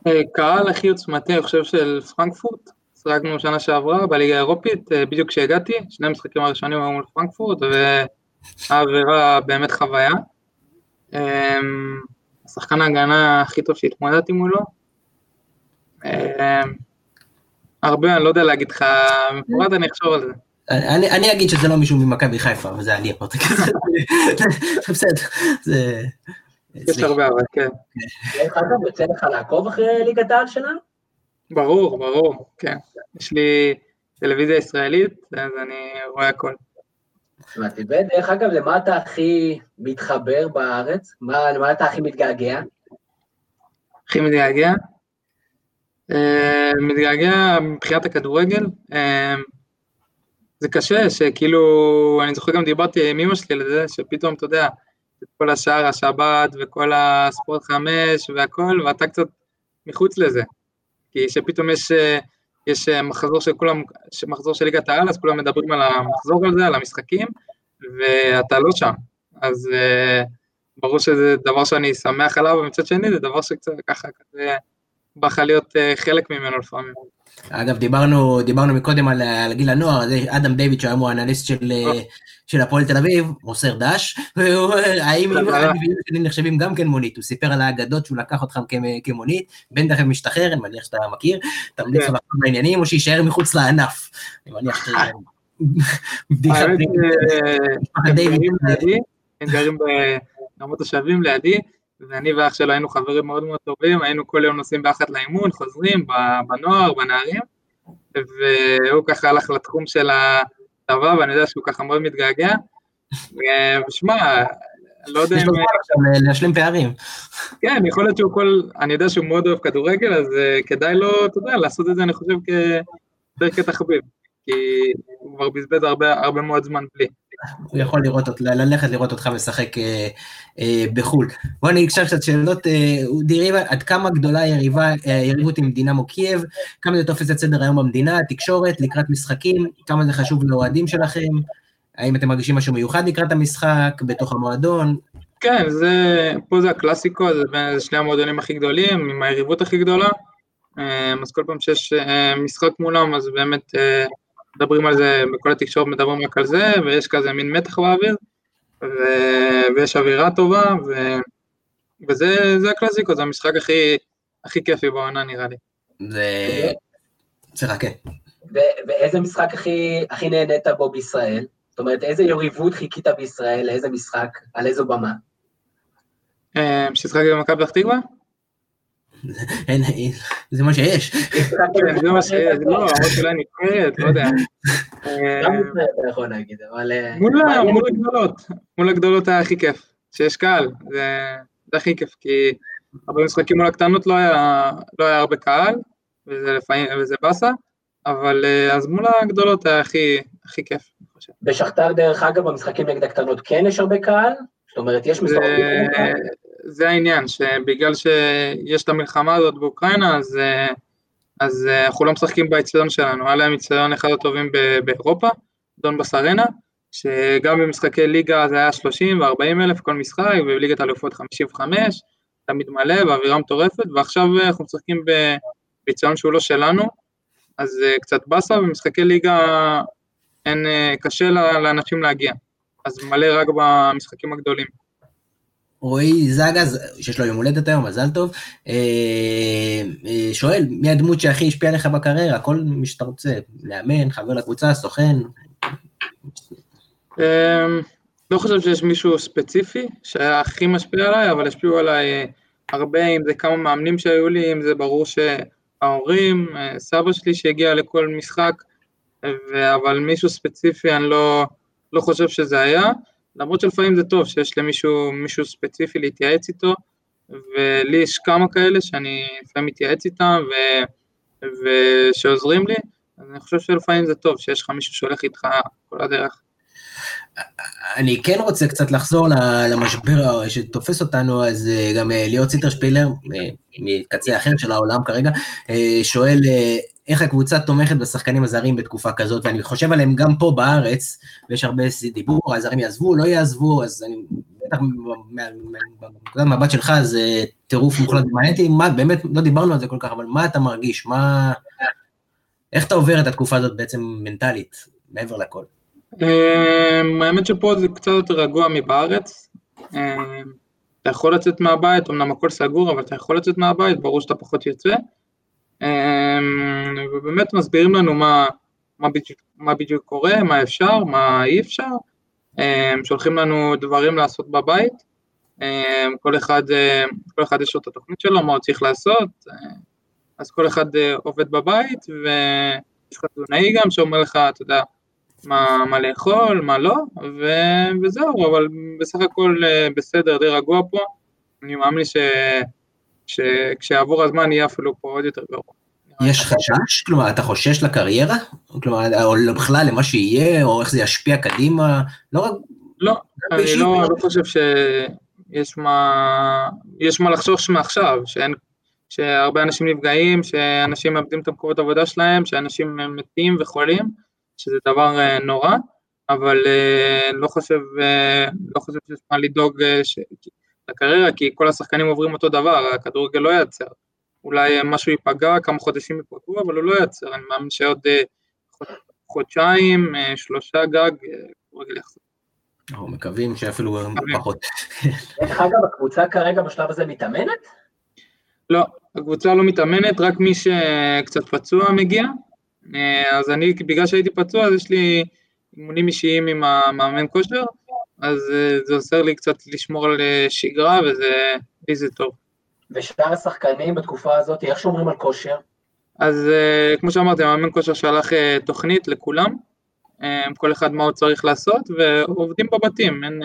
D: אה, קהל הכי עוצמתי, אני חושב, של פרנקפורט. שיחקנו שנה שעברה בליגה האירופית, בדיוק כשהגעתי, שני המשחקים הראשונים היו מול פרנקפורט, והעבירה באמת חוויה. אה, השחקן ההגנה הכי טוב שהתמודדתי מולו. הרבה, אני לא יודע להגיד לך, מפורט אני אחשוב על זה.
E: אני, אני אגיד שזה לא מישהו ממכבי חיפה, אבל זה אני אמרתי כזה. בסדר, זה...
D: יש הרבה אבל, כן.
A: דרך אגב, יוצא לך לעקוב אחרי ליגת העל שלנו?
D: ברור, ברור, כן. יש לי טלוויזיה ישראלית, אז אני רואה הכל.
A: הבנתי. ודרך אגב, למה אתה הכי מתחבר בארץ? מה, למה אתה הכי מתגעגע?
D: הכי מתגעגע? אה, מתגעגע מבחינת הכדורגל. אה, זה קשה, שכאילו, אני זוכר גם דיברתי עם אמא שלי על זה, שפתאום, אתה יודע, את כל השער השבת וכל הספורט חמש והכל, ואתה קצת מחוץ לזה. כי שפתאום יש, אה, יש מחזור של כולם, מחזור של ליגת העל, אז כולם מדברים על המחזור הזה, על המשחקים, ואתה לא שם. אז ברור שזה דבר שאני שמח עליו, ומצד שני זה דבר שקצת ככה כזה לך להיות אה, חלק ממנו לפעמים.
E: אגב, דיברנו, דיברנו מקודם על, על גיל הנוער, אדם דיוויד, שהיום הוא האנליסט של, של הפועל תל אביב, מוסר דש, והוא, האם. ואני שלי נחשבים גם כן מונית? הוא סיפר על האגדות שהוא לקח אותך כמ- כמונית, בין תכף משתחרר, אני מניח שאתה מכיר, תמליץ
D: כן.
E: לו לחזור לעניינים, או שיישאר מחוץ לענף. אני מניח שזה... בדיחה
D: אה, הם גרים ברמות השבים לידי, ואני ואח שלו היינו חברים מאוד מאוד טובים, היינו כל יום נוסעים ביחד לאימון, חוזרים בנוער, בנערים, והוא ככה הלך לתחום של הצבא, ואני יודע שהוא ככה מאוד מתגעגע. ושמע, לא יודע
E: יש
D: אם...
E: לו זמן עכשיו להשלים פערים.
D: כן, יכול להיות שהוא כל... אני יודע שהוא מאוד אוהב כדורגל, אז אה, כדאי לו, אתה יודע, לעשות את זה, אני חושב, כ- יותר כתחביב. כי הוא כבר בזבז הרבה הרבה מאוד זמן בלי.
E: הוא יכול לראות, אות- ללכת לראות אותך משחק אה, אה, בחו"ל. בוא נקשב קצת שאלות, אה, אודי ריבה, עד כמה גדולה היריבה, אה, היריבות עם דינמו קייב, כמה זה תופס את סדר היום במדינה, תקשורת, לקראת משחקים, כמה זה חשוב לאוהדים שלכם, האם אתם מרגישים משהו מיוחד לקראת המשחק, בתוך המועדון,
D: כן, זה, פה זה הקלאסיקו, זה בין- זה שני המועדונים הכי גדולים, עם היריבות הכי גדולה. אה, אז כל פעם שיש אה, משחק מולם, אז באמת אה, מדברים על זה, בכל התקשורת מדברים רק על זה, ויש כזה מין מתח באוויר, ו- ויש אווירה טובה, ו- וזה זה הקלאסיקו, זה המשחק הכי, הכי כיפי בעונה נראה לי.
E: זה... סליחה, כן.
A: ואיזה משחק הכי, הכי נהנית בו בישראל? זאת אומרת, איזה יריבות חיכית בישראל, לאיזה משחק, על איזו במה?
D: אה, ששיחקתי במכבי פתח תקווה?
E: אין, אין, זה מה שיש.
D: זה מה ש... לא, למרות שאולי נבחרת, לא יודע. אה,
A: גם לפני אתה יכול להגיד, אבל... אה,
D: מול הגדולות, מול הגדולות היה הכי כיף, שיש קהל, זה הכי כיף, כי הרבה משחקים מול הקטנות לא היה לא הרבה קהל, וזה לפעמים, וזה באסה, אבל אה, אז מול הגדולות היה הכי כיף.
A: בשכתר, דרך אגב, במשחקים נגד הקטנות כן יש הרבה קהל? זאת אומרת, יש
D: זה,
A: מספרים...
D: זה העניין, שבגלל שיש את המלחמה הזאת באוקראינה, אז, אה, אז אה, אנחנו לא משחקים באצטדיון שלנו, היה להם אצטדיון אחד הטובים באירופה, דונבאס ארנה, שגם במשחקי ליגה זה היה 30 ו-40 אלף כל משחק, ובליגת האלופות 55, תמיד מלא, באווירה מטורפת, ועכשיו אה, אנחנו משחקים באצטדיון שהוא לא שלנו, אז קצת באסה, במשחקי ליגה אין, קשה לאנשים להגיע, אז מלא רק במשחקים הגדולים.
E: רועי זגז, שיש לו יום הולדת היום, מזל טוב, אה, אה, שואל, מי הדמות שהכי השפיעה עליך בקריירה? כל מי שאתה רוצה, לאמן, חבר לקבוצה, סוכן.
D: אמ, לא חושב שיש מישהו ספציפי שהיה הכי משפיע עליי, אבל השפיעו עליי אה, הרבה, אם זה כמה מאמנים שהיו לי, אם זה ברור שההורים, סבא שלי שהגיע לכל משחק, אבל מישהו ספציפי אני לא, לא חושב שזה היה, למרות שלפעמים זה טוב שיש למישהו מישהו ספציפי להתייעץ איתו, ולי יש כמה כאלה שאני לפעמים מתייעץ איתם ו- ושעוזרים לי, אז אני חושב שלפעמים זה טוב שיש לך מישהו שהולך איתך כל הדרך.
E: אני כן רוצה קצת לחזור למשבר שתופס אותנו, אז אה, גם אה, ליאור ציטרשפילר, אה, מקצה אחר של העולם כרגע, שואל איך הקבוצה תומכת בשחקנים הזרים בתקופה כזאת, ואני חושב עליהם גם פה בארץ, ויש הרבה דיבור, הזרים יעזבו, לא יעזבו, אז אני בטח מנקודת מבט שלך זה טירוף מוחלט. מעניין אותי, מה, באמת לא דיברנו על זה כל כך, אבל מה אתה מרגיש? מה... איך אתה עובר את התקופה הזאת בעצם מנטלית, מעבר לכל?
D: אמ, האמת שפה זה קצת יותר רגוע מבארץ. אמ, אתה יכול לצאת מהבית, אמנם הכל סגור, אבל אתה יכול לצאת מהבית, ברור שאתה פחות יוצא. אמ, ובאמת מסבירים לנו מה, מה, בדיוק, מה בדיוק קורה, מה אפשר, מה אי אפשר. אמ, שולחים לנו דברים לעשות בבית. אמ, כל אחד, אה, כל אחד יש לו את התוכנית שלו, מה הוא צריך לעשות. אה, אז כל אחד אה, עובד בבית, ויש לך תזונאי גם שאומר לך, אתה יודע, מה, מה לאכול, מה לא, ו, וזהו, אבל בסך הכל בסדר, די רגוע פה. אני מאמין ש, שכשיעבור הזמן יהיה אפילו פה עוד יותר גרוע.
E: יש חשש? כלומר, אתה חושש לקריירה? כלומר, או בכלל למה שיהיה, או איך זה ישפיע קדימה? לא רק...
D: לא, אני
E: באישית,
D: לא,
E: לא.
D: לא חושב שיש מה, יש מה לחשוש מעכשיו, שאין, שהרבה אנשים נפגעים, שאנשים מאבדים את המקומות העבודה שלהם, שאנשים מתים וחולים, שזה דבר אה, נורא, אבל אה, לא חושב, אה, לא חושב שיש מה לדאוג ש... לקריירה, כי כל השחקנים עוברים אותו דבר, הכדורגל לא ייעצר. אולי משהו ייפגע, כמה חודשים ייפגעו, אבל הוא לא ייעצר, אני מאמין שעוד אה, חוד- חודשיים, אה, שלושה גג, אה, הכדורגל יחזור.
E: אנחנו מקווים שאפילו פחות.
A: דרך אגב, הקבוצה כרגע בשלב הזה מתאמנת?
D: לא, הקבוצה לא מתאמנת, רק מי שקצת פצוע מגיע. אז אני, בגלל שהייתי פצוע, אז יש לי אימונים אישיים עם המאמן כושר, אז אה, זה עוזר לי קצת לשמור על אה, שגרה, וזה, לי זה טוב.
A: ושאר השחקנים בתקופה הזאת, איך שומרים על כושר?
D: אז אה, כמו שאמרתי, המאמן כושר שלח תוכנית לכולם, כל אחד מה הוא צריך לעשות, ועובדים בבתים, אין,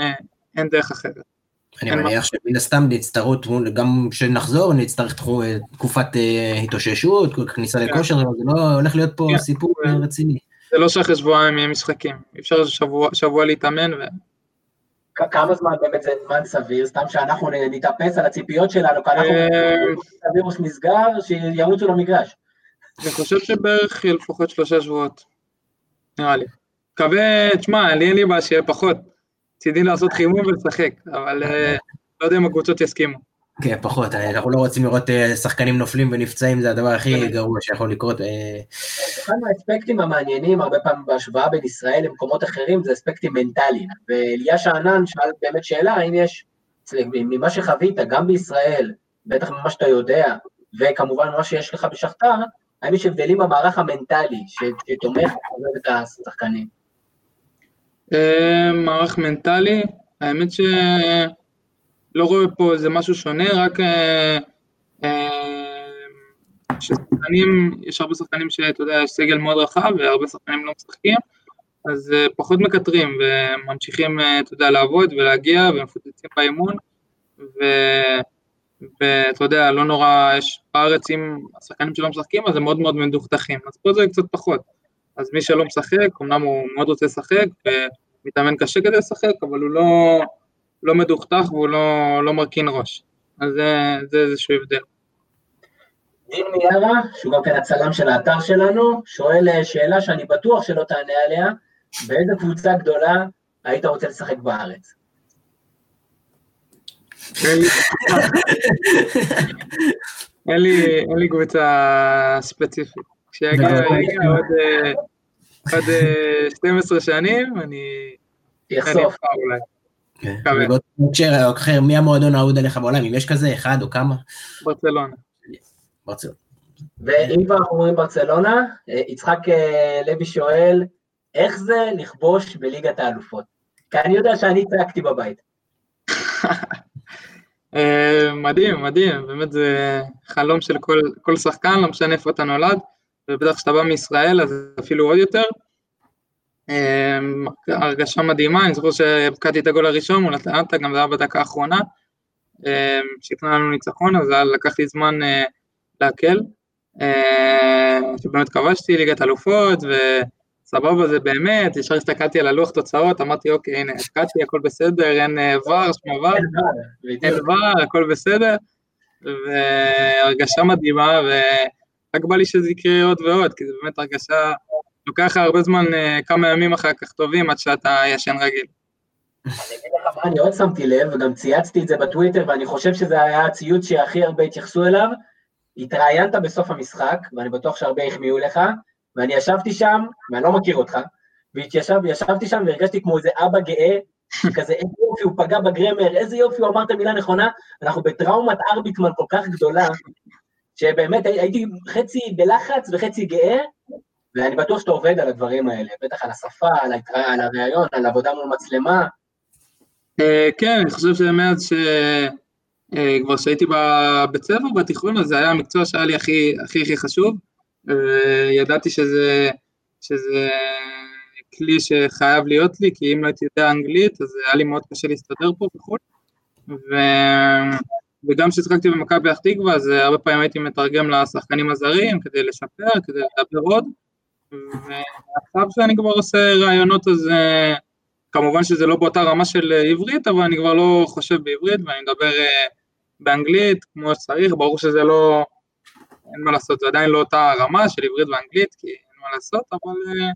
D: אין דרך אחרת.
E: אני מניח שמן הסתם נצטרך, גם כשנחזור, נצטרך תחו- תקופת התאוששות, כניסה לכושר, אבל זה לא הולך להיות פה
D: כן.
E: סיפור רציני.
D: זה לא שאחרי שבועיים יהיה משחקים, אפשר שבוע, שבוע להתאמן,
A: כמה זמן באמת זה זמן סביר? סתם שאנחנו נתאפס על הציפיות שלנו, כי אנחנו...
D: אה,
A: הווירוס נסגר, שירוצו למגרש.
D: אני חושב שבערך לפחות שלושה שבועות, נראה לי. מקווה, תשמע, לי אין לי בעיה שיהיה פחות. מצידי לעשות חימום ולשחק, אבל אה, לא יודע אם הקבוצות יסכימו.
E: כן, פחות, אה, אנחנו לא רוצים לראות אה, שחקנים נופלים ונפצעים, זה הדבר הכי גרוע שיכול לקרות. אה,
A: אחד מהאספקטים המעניינים, הרבה פעמים בהשוואה בין ישראל למקומות אחרים, זה אספקטים מנטליים. ואליה שאנן שאל באמת שאלה, האם יש, ממה שחווית, גם בישראל, בטח ממה שאתה יודע, וכמובן מה שיש לך בשכתר, האם יש הבדלים במערך המנטלי ש- שתומך את השחקנים?
D: מערך מנטלי, האמת שלא רואה פה איזה משהו שונה, רק אה, אה, ששחקנים, יש הרבה שחקנים שאתה יודע, יש סגל מאוד רחב והרבה שחקנים לא משחקים, אז אה, פחות מקטרים וממשיכים, אה, אתה יודע, לעבוד ולהגיע ומפוצצים באימון, ואתה יודע, לא נורא, יש בארץ אם השחקנים שלא משחקים, אז הם מאוד מאוד מדוכדכים, אז פה זה קצת פחות. אז מי שלא משחק, אמנם הוא מאוד רוצה לשחק, ומתאמן קשה כדי לשחק, אבל הוא לא, לא מדוכדך והוא לא, לא מרכין ראש. אז זה, זה איזשהו הבדל.
A: דין מיארה, שהוא גם כן הצלם של האתר שלנו, שואל אה, שאלה שאני בטוח שלא תענה עליה, באיזה קבוצה גדולה היית רוצה לשחק בארץ?
D: אין לי- אין לי, אין לי קבוצה ספציפית. כשיגיע עוד, אה, עוד אה, 12 שנים, אני... אני
A: יחשוף.
D: אבחר אולי.
E: כן.
D: מקווה.
E: ובאותו הקשר אחר, מי המועדון האהוד עליך בעולם? אם יש כזה, אחד או כמה?
D: ברצלונה.
E: ברצלונה.
A: ואם כבר אנחנו אומרים ברצלונה, אה, יצחק אה, לוי שואל, איך זה לכבוש בליגת האלופות? כי אני יודע שאני צעקתי בבית.
D: אה, מדהים, מדהים, באמת זה חלום של כל, כל שחקן, לא משנה איפה אתה נולד, ובטח כשאתה בא מישראל אז אפילו עוד יותר. אה, הרגשה מדהימה, אני זוכר שהבקעתי את הגול הראשון מול אטלנטה, גם זה היה בדקה האחרונה, אה, שהקנה לנו ניצחון, אז לקח לי זמן אה, להקל, אה, שבאמת כבשתי ליגת אלופות, וסבבה זה באמת, ישר הסתכלתי על הלוח תוצאות, אמרתי אוקיי, הנה, הבקעתי, הכל בסדר, אין אה, ור, שמו ור,
A: אין.
D: דבר, הכל בסדר, והרגשה מדהימה, ורק בא לי שזה יקרה עוד ועוד, כי זה באמת הרגשה, לוקח הרבה זמן, אה, כמה ימים אחר כך טובים, עד שאתה ישן רגיל.
A: אני עוד שמתי לב, וגם צייצתי את זה בטוויטר, ואני חושב שזה היה הציוץ שהכי הרבה התייחסו אליו. התראיינת בסוף המשחק, ואני בטוח שהרבה החמיאו לך, ואני ישבתי שם, ואני לא מכיר אותך, וישבתי שם והרגשתי כמו איזה אבא גאה, כזה איזה יופי, הוא פגע בגרמר, איזה יופי, הוא אמר את המילה נכונה, אנחנו בטראומת ארביטמן כל כך גדולה, שבאמת הי- הייתי חצי בלחץ וחצי גאה, ואני בטוח שאתה עובד על הדברים האלה, בטח על השפה, על, ההתרא... על הראיון, על עבודה מול מצלמה,
D: אה, כן, אני חושב שמאז ש... אה, כבר שהייתי בבית ספר, בתיכון, אז זה היה המקצוע שהיה לי הכי הכי הכי חשוב. אה, ידעתי שזה, שזה כלי שחייב להיות לי, כי אם לא הייתי יודע אנגלית, אז היה לי מאוד קשה להסתדר פה בחו"ל. ו... וגם כששיחקתי במכבי פתח תקווה, אז הרבה פעמים הייתי מתרגם לשחקנים הזרים כדי לשפר, כדי לדבר עוד. ועכשיו שאני כבר עושה רעיונות, אז אה, כמובן שזה לא באותה רמה של אה, עברית, אבל אני כבר לא חושב בעברית ואני מדבר אה, באנגלית כמו שצריך, ברור שזה לא, אין מה לעשות, זה עדיין לא אותה רמה של עברית ואנגלית, כי אין מה לעשות, אבל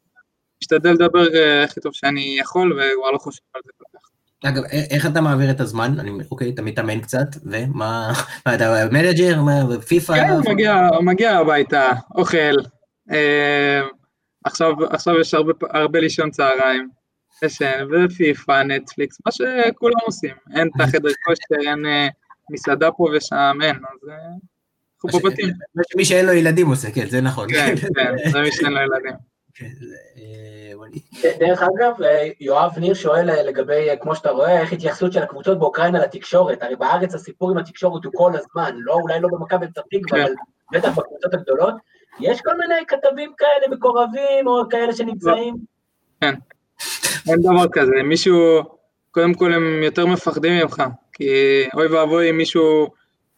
D: משתדל לדבר הכי טוב שאני יכול וכבר לא חושב על זה כל כך.
E: אגב, איך אתה מעביר את הזמן? אני, אוקיי, אתה מתאמן קצת, ומה, מה, אתה manager, מה, פיפא?
D: כן, מגיע, מגיע הביתה, אוכל, עכשיו, עכשיו יש הרבה, הרבה לישון צהריים, ישן, ופיפא, נטפליקס, מה שכולם עושים, אין את החדר כושר, אין אה, מסעדה פה ושם, אין, אז אה, אנחנו בבתים.
E: מה שמי שאין לו ילדים עושה, כן, זה נכון.
D: כן, כן, זה מי שאין לו ילדים.
E: כן, אה,
A: דרך אגב, אה, יואב ניר שואל אה, לגבי, אה, כמו שאתה רואה, איך התייחסות של הקבוצות באוקראינה לתקשורת. הרי בארץ הסיפור עם התקשורת הוא כל הזמן, לא, אולי לא במכבי פתח תקווה,
D: כן.
A: אבל בטח בקבוצות הגדולות. יש כל מיני כתבים כאלה מקורבים, או כאלה שנמצאים.
D: אין דבר כזה, מישהו, קודם כל הם יותר מפחדים ממך, כי אוי ואבוי אם מישהו,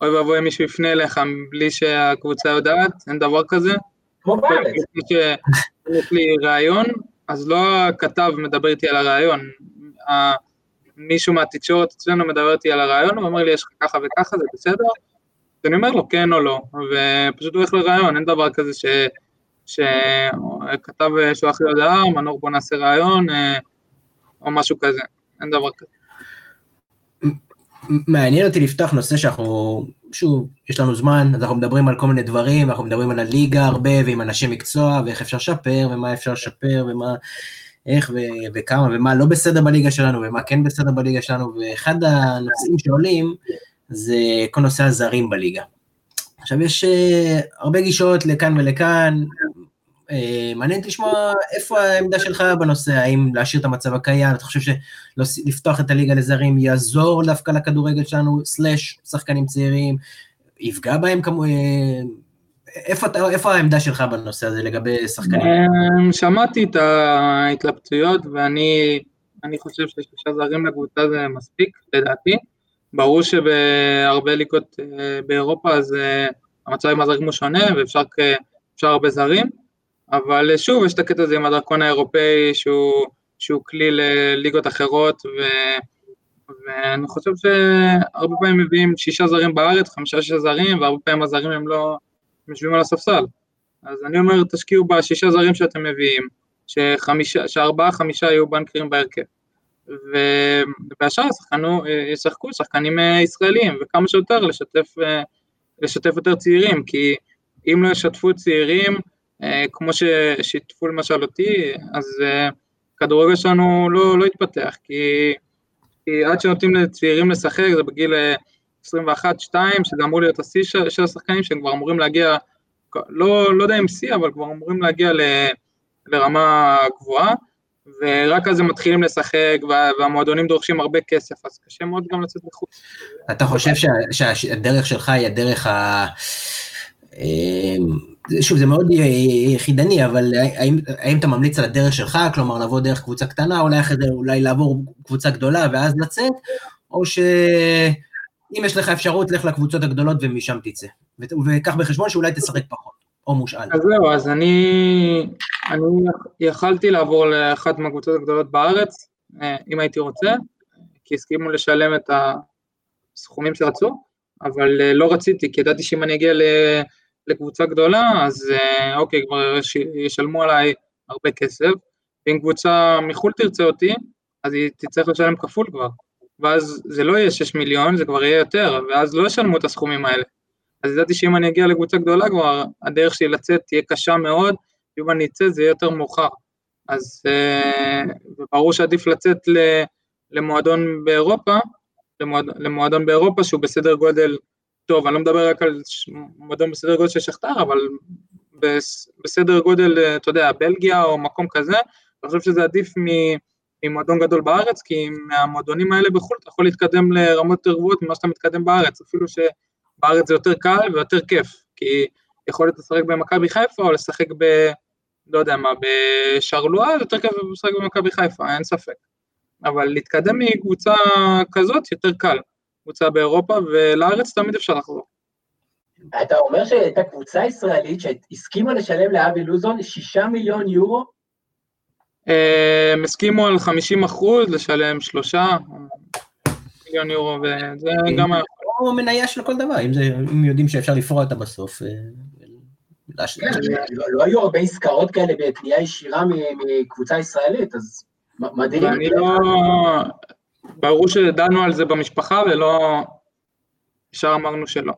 D: אוי ואבוי אם מישהו יפנה אליך בלי שהקבוצה יודעת, אין דבר כזה.
A: כמו בארץ.
D: יש לי ראיון, אז לא הכתב מדבר איתי על הראיון, ה- מישהו מהתקשורת אצלנו מדבר איתי על הראיון, הוא אומר לי יש לך ככה וככה, זה בסדר? אני אומר לו כן או לא, ופשוט הולך לראיון, אין דבר כזה ש... שכתב שולח לי הודעה, מנור בוא נעשה ראיון, אה, או משהו כזה, אין דבר כזה.
E: מעניין אותי לפתוח נושא שאנחנו, שוב, יש לנו זמן, אז אנחנו מדברים על כל מיני דברים, אנחנו מדברים על הליגה הרבה, ועם אנשי מקצוע, ואיך אפשר לשפר, ומה אפשר לשפר, ומה, איך ו- וכמה, ומה לא בסדר בליגה שלנו, ומה כן בסדר בליגה שלנו, ואחד הנושאים שעולים, זה כל נושא הזרים בליגה. עכשיו, יש אה, הרבה גישות לכאן ולכאן. אה, מעניין לשמוע איפה העמדה שלך בנושא, האם להשאיר את המצב הקיים, אתה חושב שלפתוח את הליגה לזרים יעזור דווקא לכדורגל שלנו, סלאש שחקנים צעירים, יפגע בהם כמו... אה, איפה, איפה העמדה שלך בנושא הזה לגבי שחקנים?
D: אמ, שמעתי את ההתלבטויות, ואני אני חושב ששלושה זרים לקבוצה זה מספיק, לדעתי. ברור שבהרבה ליגות אה, באירופה אז אה, המצב עם הזרים הוא שונה, ואפשר הרבה זרים, אבל אה, שוב, יש את הקטע הזה עם הדרכון האירופאי, שהוא, שהוא כלי לליגות אחרות, ו, ואני חושב שהרבה פעמים מביאים שישה זרים בארץ, חמישה שישה זרים, והרבה פעמים הזרים הם לא, יושבים על הספסל. אז אני אומר, תשקיעו בשישה זרים שאתם מביאים, שחמישה, שארבעה, חמישה יהיו בנקרים בהרכב. והשאר ישחקנו, ישחקו שחקנים אה, ישראלים, וכמה שיותר לשתף, אה, לשתף יותר צעירים, כי אם לא ישתפו צעירים, אה, כמו ששיתפו למשל אותי, אז אה, כדורגל שלנו לא, לא יתפתח, כי, כי עד שנותנים לצעירים לשחק, זה בגיל אה, 21-2, שזה אמור להיות השיא של, של השחקנים, שהם כבר אמורים להגיע, לא, לא יודע אם שיא, אבל כבר אמורים להגיע ל, לרמה גבוהה, ורק אז הם מתחילים לשחק, וה- והמועדונים דורשים הרבה כסף, אז קשה מאוד גם לצאת לחוץ.
E: אתה חושב שה- שהדרך שלך היא הדרך ה... אה, שוב, זה מאוד יחידני, אבל האם, האם אתה ממליץ על הדרך שלך, כלומר לבוא דרך קבוצה קטנה, אולי אחרי זה אולי לעבור קבוצה גדולה ואז לצאת, או שאם יש לך אפשרות, לך לקבוצות הגדולות ומשם תצא. וקח בחשבון שאולי תשחק פחות, או מושאל.
D: אז זהו, אז אני, אני יכלתי לעבור לאחת מהקבוצות הגדולות בארץ, אה, אם הייתי רוצה, כי הסכימו לשלם את הסכומים שרצו, אבל אה, לא רציתי, כי ידעתי שאם אני אגיע לקבוצה גדולה, אז אה, אוקיי, כבר יש- ישלמו עליי הרבה כסף, ואם קבוצה מחו"ל תרצה אותי, אז היא תצטרך לשלם כפול כבר, ואז זה לא יהיה 6 מיליון, זה כבר יהיה יותר, ואז לא ישלמו את הסכומים האלה. אז ידעתי שאם אני אגיע לקבוצה גדולה כבר, הדרך שלי לצאת תהיה קשה מאוד, ואם אני אצא זה יהיה יותר מאוחר. אז אה, ברור שעדיף לצאת למועדון באירופה, למועד, למועדון באירופה שהוא בסדר גודל טוב, אני לא מדבר רק על מועדון בסדר גודל של שכתר, אבל בס, בסדר גודל, אה, אתה יודע, בלגיה או מקום כזה, אני חושב שזה עדיף ממועדון גדול בארץ, כי מהמועדונים האלה בחו"ל אתה יכול להתקדם לרמות יותר גבוהות ממה שאתה מתקדם בארץ, אפילו ש... בארץ זה יותר קל ויותר כיף, כי יכול להיות לשחק במכבי חיפה או לשחק ב... לא יודע מה, בשרלואה, יותר כיף לשחק במכבי חיפה, אין ספק. אבל להתקדם מקבוצה כזאת יותר קל, קבוצה באירופה, ולארץ תמיד אפשר לחזור.
A: אתה אומר שהייתה קבוצה ישראלית שהסכימה לשלם לאבי לוזון שישה מיליון יורו?
D: אה, הם הסכימו על 50 אחוז, לשלם שלושה מיליון יורו, וזה גם היה...
E: או מניה של כל דבר, אם, זה, אם יודעים שאפשר לפרוע אותה בסוף. אה,
A: כן, לא- לא היו הרבה עסקאות כאלה בקנייה ישירה מקבוצה ישראלית, אז מדהים.
D: ואני לא... ברור שדנו על זה במשפחה, ולא... ישר אמרנו שלא.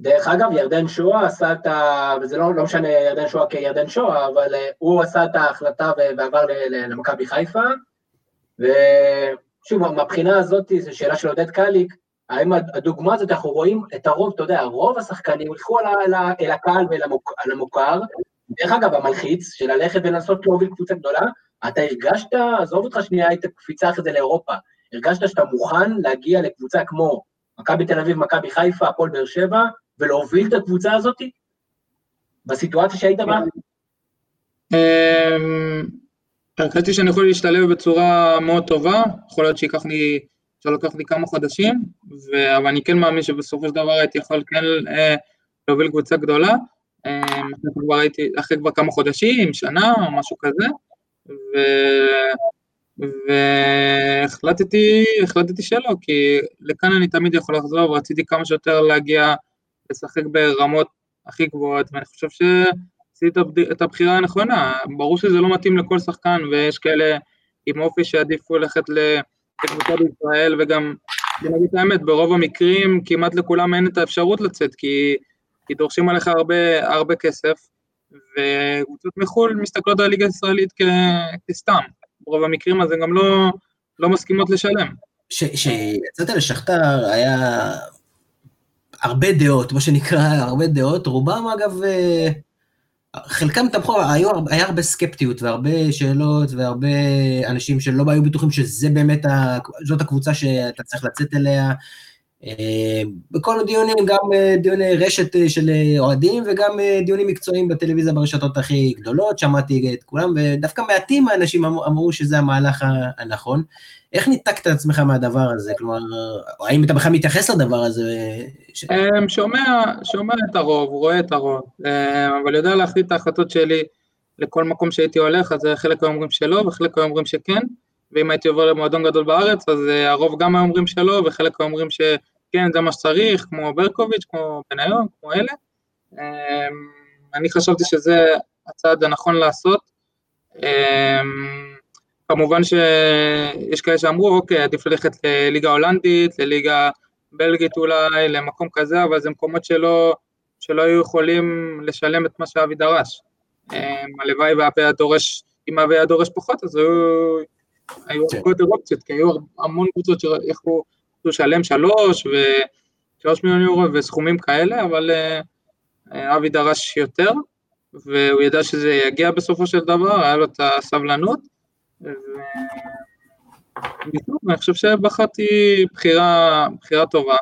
A: דרך אגב, ירדן שואה עשה את ה... וזה לא, לא משנה ירדן שואה כירדן שואה, אבל אה, הוא עשה את ההחלטה ו- ועבר ל- ל- למכבי חיפה. ושוב, מהבחינה הזאת, זו שאלה של עודד קליק, האם הד- הדוגמה הזאת, אנחנו רואים את הרוב, אתה יודע, רוב השחקנים ילכו על ה- אל הקהל ואל על המוכר. דרך אגב, המלחיץ של ללכת ולנסות להוביל קבוצה גדולה, אתה הרגשת, עזוב אותך שנייה את הקפיצה אחרי זה לאירופה, הרגשת שאתה מוכן להגיע לקבוצה כמו מכבי תל אביב, מכבי חיפה, הפועל באר שבע, ולהוביל את הקבוצה הזאת? בסיטואציה שהיית בה?
D: אמ, הרגשתי שאני יכול להשתלב בצורה מאוד טובה, יכול להיות שייקח לי, אפשר לקח לי כמה חודשים, ו... אבל אני כן מאמין שבסופו של דבר הייתי יכול כן אה, להוביל קבוצה גדולה, אחרי כבר הייתי, אחרי כבר כמה חודשים, שנה או משהו כזה, ו... והחלטתי, החלטתי שלא, כי לכאן אני תמיד יכול לחזור, ורציתי כמה שיותר להגיע, לשחק ברמות הכי גבוהות, ואני חושב ש... עשית את הבחירה הנכונה, ברור שזה לא מתאים לכל שחקן, ויש כאלה עם אופי שעדיפו ללכת לקבוצה בישראל, וגם, נגיד את האמת, ברוב המקרים כמעט לכולם אין את האפשרות לצאת, כי, כי דורשים עליך הרבה, הרבה כסף, וקבוצות מחו"ל מסתכלות על הליגה הישראלית כ, כסתם, ברוב המקרים אז הן גם לא, לא מסכימות לשלם.
E: כשיצאת לשכתר היה... הרבה דעות, מה שנקרא, הרבה דעות, רובם אגב, אה, חלקם תמכו, היו, היה הרבה סקפטיות והרבה שאלות והרבה אנשים שלא היו בטוחים שזה באמת, ה, זאת הקבוצה שאתה צריך לצאת אליה. אה, בכל הדיונים, גם אה, דיוני רשת אה, של אוהדים וגם דיונים מקצועיים בטלוויזיה ברשתות הכי גדולות, שמעתי את כולם, ודווקא מעטים האנשים אמרו, שזה המהלך הנכון. איך ניתקת את עצמך מהדבר הזה? כלומר, האם אתה בכלל מתייחס לדבר הזה?
D: ש... שומע, שומע את הרוב, רואה את הרוב, אבל יודע להחליט את ההחלטות שלי לכל מקום שהייתי הולך, אז חלק אומרים שלא וחלק אומרים שכן. ואם הייתי עובר למועדון גדול בארץ, אז הרוב גם היו אומרים שלא, וחלק היו אומרים ש... כן, זה מה שצריך, כמו ברקוביץ', כמו בניון, כמו אלה. אמ, אני חשבתי שזה הצעד הנכון לעשות. אמ, כמובן שיש כאלה שאמרו, אוקיי, עדיף ללכת לליגה הולנדית, לליגה בלגית אולי, למקום כזה, אבל זה מקומות שלא, שלא היו יכולים לשלם את מה שאבי דרש. אמ, הלוואי ואבי היה דורש, אם אבי היה דורש פחות, אז היו, היו כן. הרבה יותר אופציות, כי היו המון קבוצות שיכולו לשלם שלוש ושלוש מיליון יורו וסכומים כאלה, אבל אה, אבי דרש יותר, והוא ידע שזה יגיע בסופו של דבר, היה לו את הסבלנות. ואני חושב שבחרתי בחירה, בחירה טובה,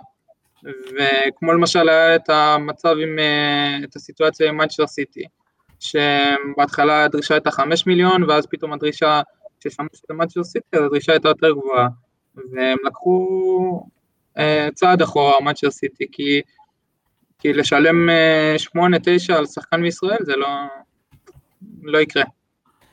D: וכמו למשל היה את המצב עם, אה, את הסיטואציה עם מנצ'ר סיטי, שבהתחלה הדרישה הייתה חמש מיליון, ואז פתאום הדרישה, כששמעו שזה מנצ'ר סיטי, אז הדרישה הייתה יותר גבוהה. והם לקחו אה, צעד אחורה, מנצ'ר סיטי, כי, כי לשלם אה, שמונה, תשע על שחקן מישראל זה לא, לא יקרה.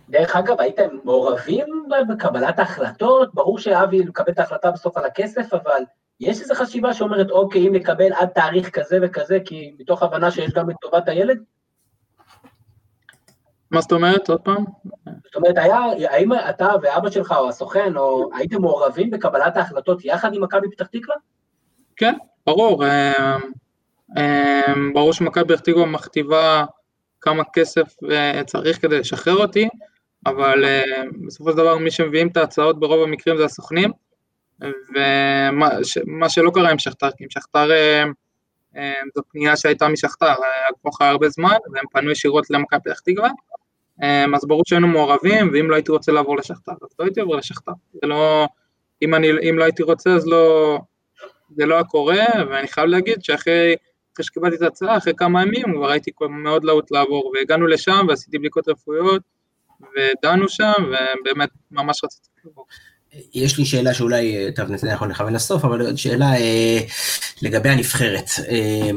A: דרך אגב, הייתם מעורבים בקבלת ההחלטות? ברור שאבי מקבל את ההחלטה בסוף על הכסף, אבל יש איזו חשיבה שאומרת, אוקיי, אם נקבל עד תאריך כזה וכזה, כי מתוך הבנה שיש גם את טובת הילד?
D: מה זאת אומרת? עוד פעם?
A: זאת אומרת, היה, האם אתה ואבא שלך או הסוכן, או הייתם מעורבים בקבלת ההחלטות יחד עם מכבי פתח תקווה?
D: כן, ברור. אה, אה, ברור שמכבי פתח תקווה מכתיבה כמה כסף אה, צריך כדי לשחרר אותי, אבל בסופו של דבר מי שמביאים את ההצעות ברוב המקרים זה הסוכנים, ומה שלא קרה עם שכתר, כי עם שכתר זו פנייה שהייתה משכתר, עברו לך הרבה זמן, והם פנו ישירות למכבי פתח תקווה, אז ברור שהיינו מעורבים, ואם לא הייתי רוצה לעבור לשכתר, אז לא הייתי עובר לשכתר. זה לא, אם, אני, אם לא הייתי רוצה, אז לא, זה לא היה קורה, ואני חייב להגיד שאחרי אחרי שקיבלתי את ההצעה, אחרי כמה ימים, כבר הייתי מאוד להוט לעבור, והגענו לשם ועשיתי בדיקות רפואיות, ודנו שם, ובאמת ממש רציתי לעבור.
E: יש לי שאלה שאולי, אה, טוב, נתן יכול לכוון לסוף, אבל עוד שאלה אה, לגבי הנבחרת. אה,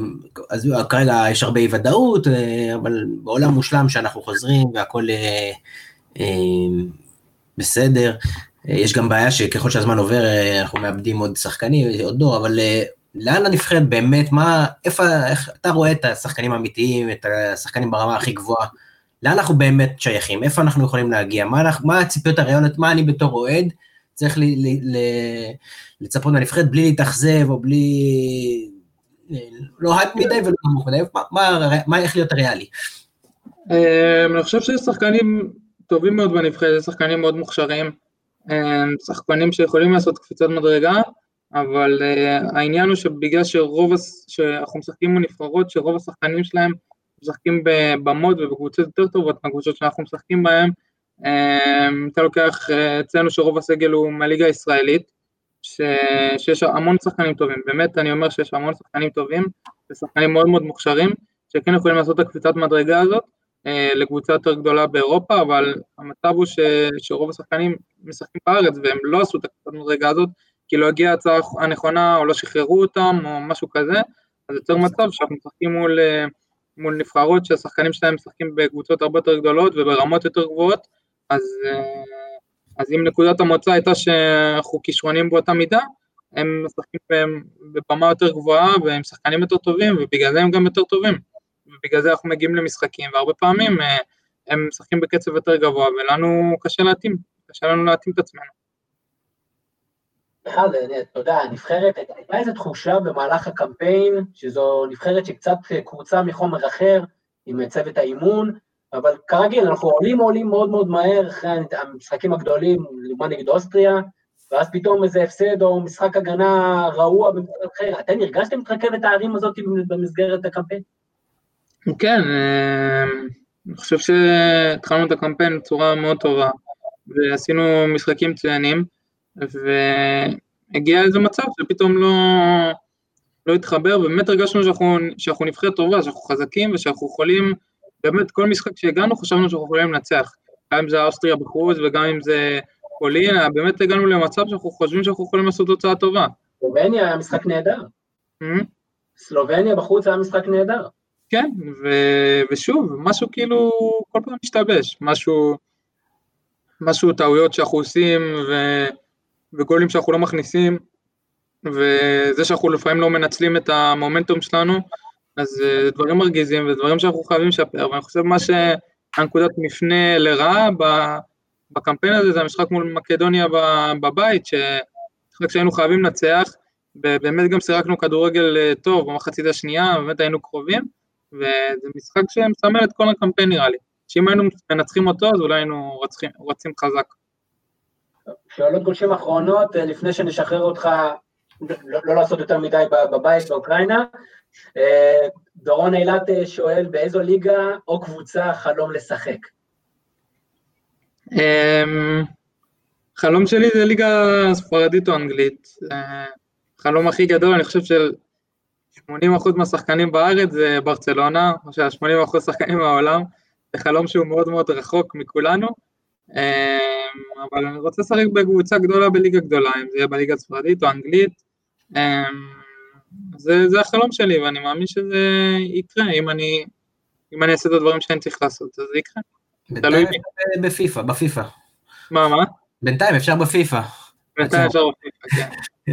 E: אז כרגע יש הרבה אי ודאות, אה, אבל בעולם מושלם שאנחנו חוזרים והכל אה, אה, בסדר. אה, יש גם בעיה שככל שהזמן עובר אה, אנחנו מאבדים עוד שחקנים, עוד דור, אבל אה, לאן הנבחרת באמת, מה, איפה, איך אתה רואה את השחקנים האמיתיים, את השחקנים ברמה הכי גבוהה? לאן אנחנו באמת שייכים? איפה אנחנו יכולים להגיע? מה, מה הציפיות הריאליות? מה אני בתור אוהד? צריך לי, לי, לי, לצפות מהנבחרת בלי להתאכזב או בלי... לא הייפ מדי ולא נמוך מדי, מה, איך להיות ריאלי?
D: אמ, אני חושב שיש שחקנים טובים מאוד בנבחרת, יש שחקנים מאוד מוכשרים, אמ, שחקנים שיכולים לעשות קפיצת מדרגה, אבל אה, העניין הוא שבגלל שרוב, שאנחנו משחקים בנבחרות, שרוב השחקנים שלהם משחקים בבמות ובקבוצות יותר טובות מהקבוצות שאנחנו משחקים בהן, אתה לוקח אה, אצלנו שרוב הסגל הוא מהליגה הישראלית, ש... שיש המון שחקנים טובים, באמת אני אומר שיש המון שחקנים טובים ושחקנים מאוד מאוד מוכשרים, שכן יכולים לעשות את הקפיצת מדרגה הזאת אה, לקבוצה יותר גדולה באירופה, אבל המצב הוא ש... שרוב השחקנים משחקים בארץ והם לא עשו את הקפיצת מדרגה הזאת, כי לא הגיעה ההצעה הנכונה או לא שחררו אותם או משהו כזה, אז יוצר מצב שאנחנו משחקים מול, אה, מול נבחרות שהשחקנים שלהם משחקים בקבוצות הרבה יותר גדולות וברמות יותר גבוהות, אז, אה, אז אם נקודת המוצא הייתה שאנחנו כישרונים באותה מידה, הם משחקים בבמה יותר גבוהה והם שחקנים יותר טובים ובגלל זה הם גם יותר טובים. ובגלל זה אנחנו מגיעים למשחקים והרבה פעמים אה, הם משחקים בקצב יותר גבוה ולנו קשה להתאים, קשה לנו להתאים את עצמנו.
A: בכלל, אתה יודע, הנבחרת, הייתה איזו תחושה במהלך הקמפיין, שזו נבחרת שקצת קבוצה מחומר אחר, עם צוות האימון, אבל כרגיל, אנחנו עולים עולים מאוד מאוד מהר אחרי המשחקים הגדולים, לדוגמה נגד אוסטריה, ואז פתאום איזה הפסד או משחק הגנה רעוע במשחק אחר. אתם הרגשתם את רכבת הערים הזאת במסגרת הקמפיין?
D: כן, אה, אני חושב שהתחלנו את הקמפיין בצורה מאוד טובה, ועשינו משחקים מצוינים, והגיע איזה מצב שפתאום לא, לא התחבר, ובאמת הרגשנו שאנחנו, שאנחנו נבחרת טובה, שאנחנו חזקים ושאנחנו יכולים, באמת כל משחק שהגענו חשבנו שאנחנו יכולים לנצח, גם אם זה אוסטריה בחוץ וגם אם זה פולין, באמת הגענו למצב שאנחנו חושבים שאנחנו יכולים לעשות תוצאה טובה.
A: סלובניה היה משחק נהדר.
D: Mm-hmm.
A: סלובניה בחוץ היה משחק נהדר.
D: כן, ו... ושוב, משהו כאילו כל פעם משתבש, משהו, משהו טעויות שאנחנו עושים ו... וגולים שאנחנו לא מכניסים, וזה שאנחנו לפעמים לא מנצלים את המומנטום שלנו, אז זה דברים מרגיזים ודברים שאנחנו חייבים לשפר, ואני חושב מה שהנקודת מפנה לרעה בקמפיין הזה זה המשחק מול מקדוניה בבית, שמשחק שהיינו חייבים לנצח, באמת גם שיחקנו כדורגל אה, טוב במחצית השנייה, באמת היינו קרובים, וזה משחק שמסמל את כל הקמפיין נראה לי, שאם היינו מנצחים אותו אז אולי היינו רצים חזק.
A: שאלות גולשים אחרונות, אה, לפני שנשחרר אותך, לא, לא לעשות יותר מדי בבית באוקראינה. אה, דורון אילת שואל, באיזו ליגה או קבוצה חלום לשחק?
D: אמ, חלום שלי זה ליגה ספרדית או אנגלית. אה, חלום הכי גדול, אני חושב של 80% מהשחקנים בארץ זה ברצלונה, או של 80% שחקנים מהעולם, זה חלום שהוא מאוד מאוד רחוק מכולנו, אמ, אבל אני רוצה לשחק בקבוצה גדולה בליגה גדולה, אם זה יהיה בליגה הספרדית או אנגלית, זה, זה החלום שלי, ואני מאמין שזה יקרה, אם אני, אם אני אעשה את הדברים שאני צריך לעשות, אז זה יקרה.
E: בינתיים אפשר בפיפא, בפיפא.
D: מה, מה?
E: בינתיים אפשר בפיפא.
D: בינתיים אפשר בפיפא, כן.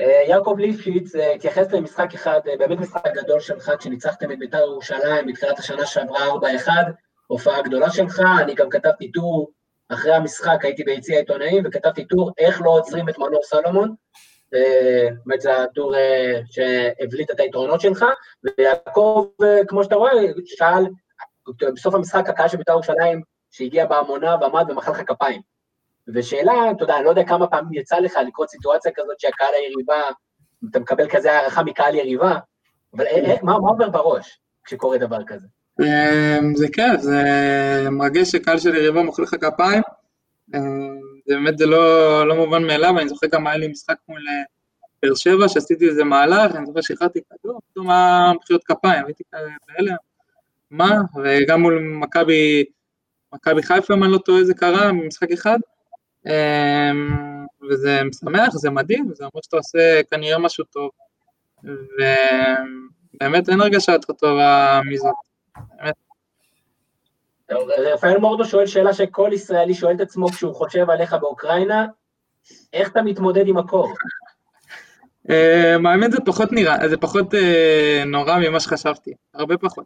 A: אה, יעקב ליפשיץ אה, התייחס למשחק אחד, אה, באמת משחק גדול שלך, כשניצחתם את בית"ר ירושלים בתחילת השנה שעברה 4-1, הופעה גדולה שלך, אני גם כתבתי טור אחרי המשחק, הייתי ביציע העיתונאים, וכתבתי טור איך לא עוצרים את מנור סלומון, באמת זה הטור שהבליט את היתרונות שלך, ויעקב, כמו שאתה רואה, שאל בסוף המשחק הקהל של בית"ר ירושלים, שהגיע בהמונה ועמד ומחא לך כפיים. ושאלה, אתה יודע, אני לא יודע כמה פעמים יצא לך לקרוא סיטואציה כזאת שהקהל היריבה, אתה מקבל כזה הערכה מקהל יריבה, אבל אה, אה, מה, עובר בראש כשקורה דבר כזה?
D: זה כן, זה מרגש שקהל של יריבה מוחא לך כפיים. זה באמת, זה לא, לא מובן מאליו, אני זוכר גם היה לי משחק מול אה, באר שבע, שעשיתי איזה מהלך, אני זוכר שהחלטתי כדור, פתאום היה מחיאות כפיים, הייתי כזה בהלם. מה, וגם מול מכבי, מכבי חיפה, אם אני לא טועה, זה קרה במשחק אחד, אמ, וזה משמח, זה מדהים, זה אומר שאתה עושה כנראה משהו טוב, ובאמת אין הרגשה יותר טובה מזאת, באמת.
A: רפאל מורדו שואל שאלה שכל ישראלי שואל את עצמו כשהוא חושב עליך באוקראינה, איך אתה מתמודד עם הקור?
D: אמ, האמת זה פחות נראה, זה פחות אה, נורא ממה שחשבתי, הרבה פחות.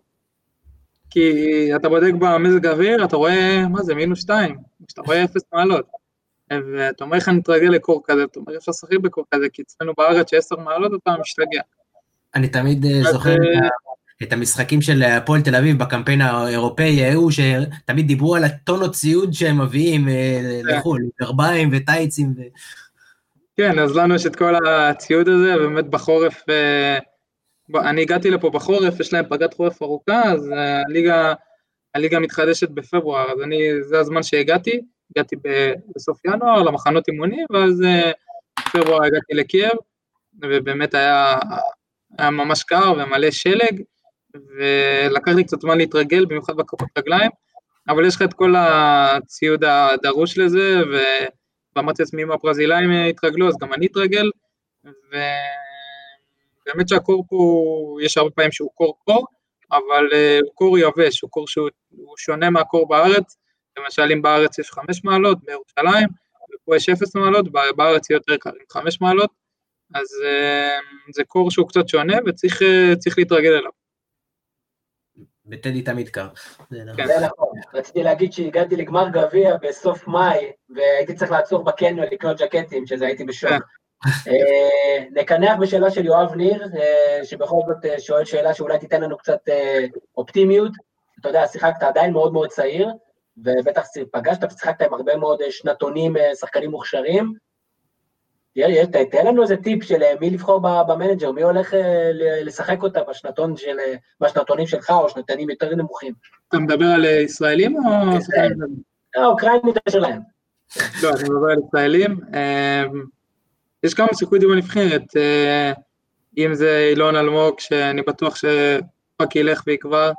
D: כי אתה בודק במזג האוויר, אתה רואה, מה זה, מינוס שתיים, אתה רואה אפס מעלות. ואתה אומר איך אני אתרגל לקור כזה, אתה אומר אפשר לשחק בקור כזה, כי אצלנו בארץ שעשר מעלות אתה משתגע.
E: אני תמיד אה, זוכר אה, את המשחקים של הפועל תל אביב בקמפיין האירופאי ההוא, שתמיד דיברו על הטונות ציוד שהם מביאים אה, כן. לחו"ל, גרביים וטייצים.
D: כן, אז לנו יש את כל הציוד הזה, באמת בחורף אני הגעתי לפה בחורף, יש להם פגרת חורף ארוכה, אז אה, הליגה, הליגה מתחדשת בפברואר, אז אני, זה הזמן שהגעתי, הגעתי בסוף ינואר למחנות אימונים, ואז אה, בפברואר הגעתי לקייב, ובאמת היה, היה ממש קר ומלא שלג, ולקח לי קצת זמן להתרגל, במיוחד בכפות רגליים, אבל יש לך את כל הציוד הדרוש לזה, ואמרתי לעצמי, אם הברזילאים יתרגלו, אז גם אני אתרגל, ו... באמת שהקור פה, יש הרבה פעמים שהוא קור קור, אבל uh, הוא קור יבש, הוא קור שהוא שונה מהקור בארץ, למשל אם בארץ יש חמש מעלות, בירושלים, ופה יש אפס מעלות, בארץ יהיה יותר קר עם חמש מעלות, אז uh, זה קור שהוא קצת שונה וצריך uh, להתרגל אליו.
E: בטדי תמיד קר.
A: כן. זה נכון. רציתי להגיד שהגעתי לגמר גביע בסוף מאי, והייתי צריך לעצור בקניון לקנות ג'קטים, שזה הייתי בשוק. כן. אה, נקנח בשאלה של יואב ניר, אה, שבכל זאת אה, שואל שאלה שאולי תיתן לנו קצת אופטימיות. אתה יודע, שיחקת עדיין מאוד מאוד צעיר, ובטח פגשת ושיחקת עם הרבה מאוד שנתונים, שחקנים מוכשרים. יאללה, ת- תן לנו איזה טיפ של אה, מי לבחור במנג'ר, מי הולך אה, לשחק אותה בשנתון של, אה, בשנתונים שלך, או שנתנים יותר נמוכים.
D: אתה מדבר על ישראלים או
A: כן.
D: שחקנים זרים?
A: האוקראינית שלהם.
D: לא, אני מדבר על ישראלים. אה, יש כמה סיכויים בנבחרת, אם זה אילון אלמוג, שאני בטוח שרק ילך ויקבע,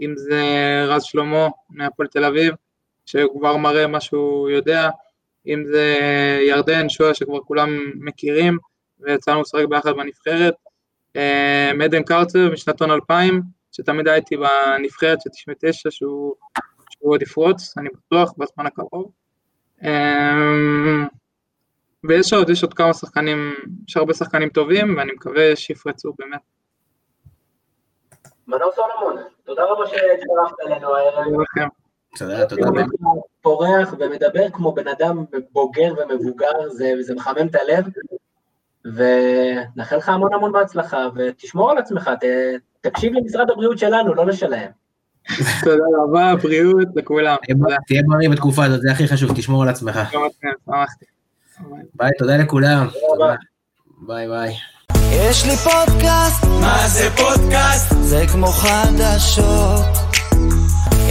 D: אם זה רז שלמה מהפועל תל אביב, שהוא כבר מראה מה שהוא יודע, אם זה ירדן שועה שכבר כולם מכירים, ויצאנו לשחק ביחד בנבחרת, אה, עדן קרצר משנתון 2000, שתמיד הייתי בנבחרת של 99, שהוא, שהוא עוד יפרוץ, אני בטוח, בזמן הקרוב. אמ, ויש עוד, יש עוד כמה שחקנים, יש הרבה שחקנים טובים, ואני מקווה שיפרצו באמת.
A: מנור סולומון, תודה רבה שהצטרפת אלינו הערב.
D: תודה.
E: תודה.
A: פורח ומדבר כמו בן אדם בוגר ומבוגר, זה, זה מחמם את הלב, ונאחל לך המון המון בהצלחה, ותשמור על עצמך, ת, תקשיב למשרד הבריאות שלנו, לא לשלהם.
D: תודה רבה, בריאות לכולם.
E: תהיה בריא בתקופה הזאת, זה הכי חשוב, תשמור על עצמך. ביי, תודה לכולם. ביי ביי.
B: יש לי פודקאסט,
C: מה זה פודקאסט?
B: זה כמו חדשות.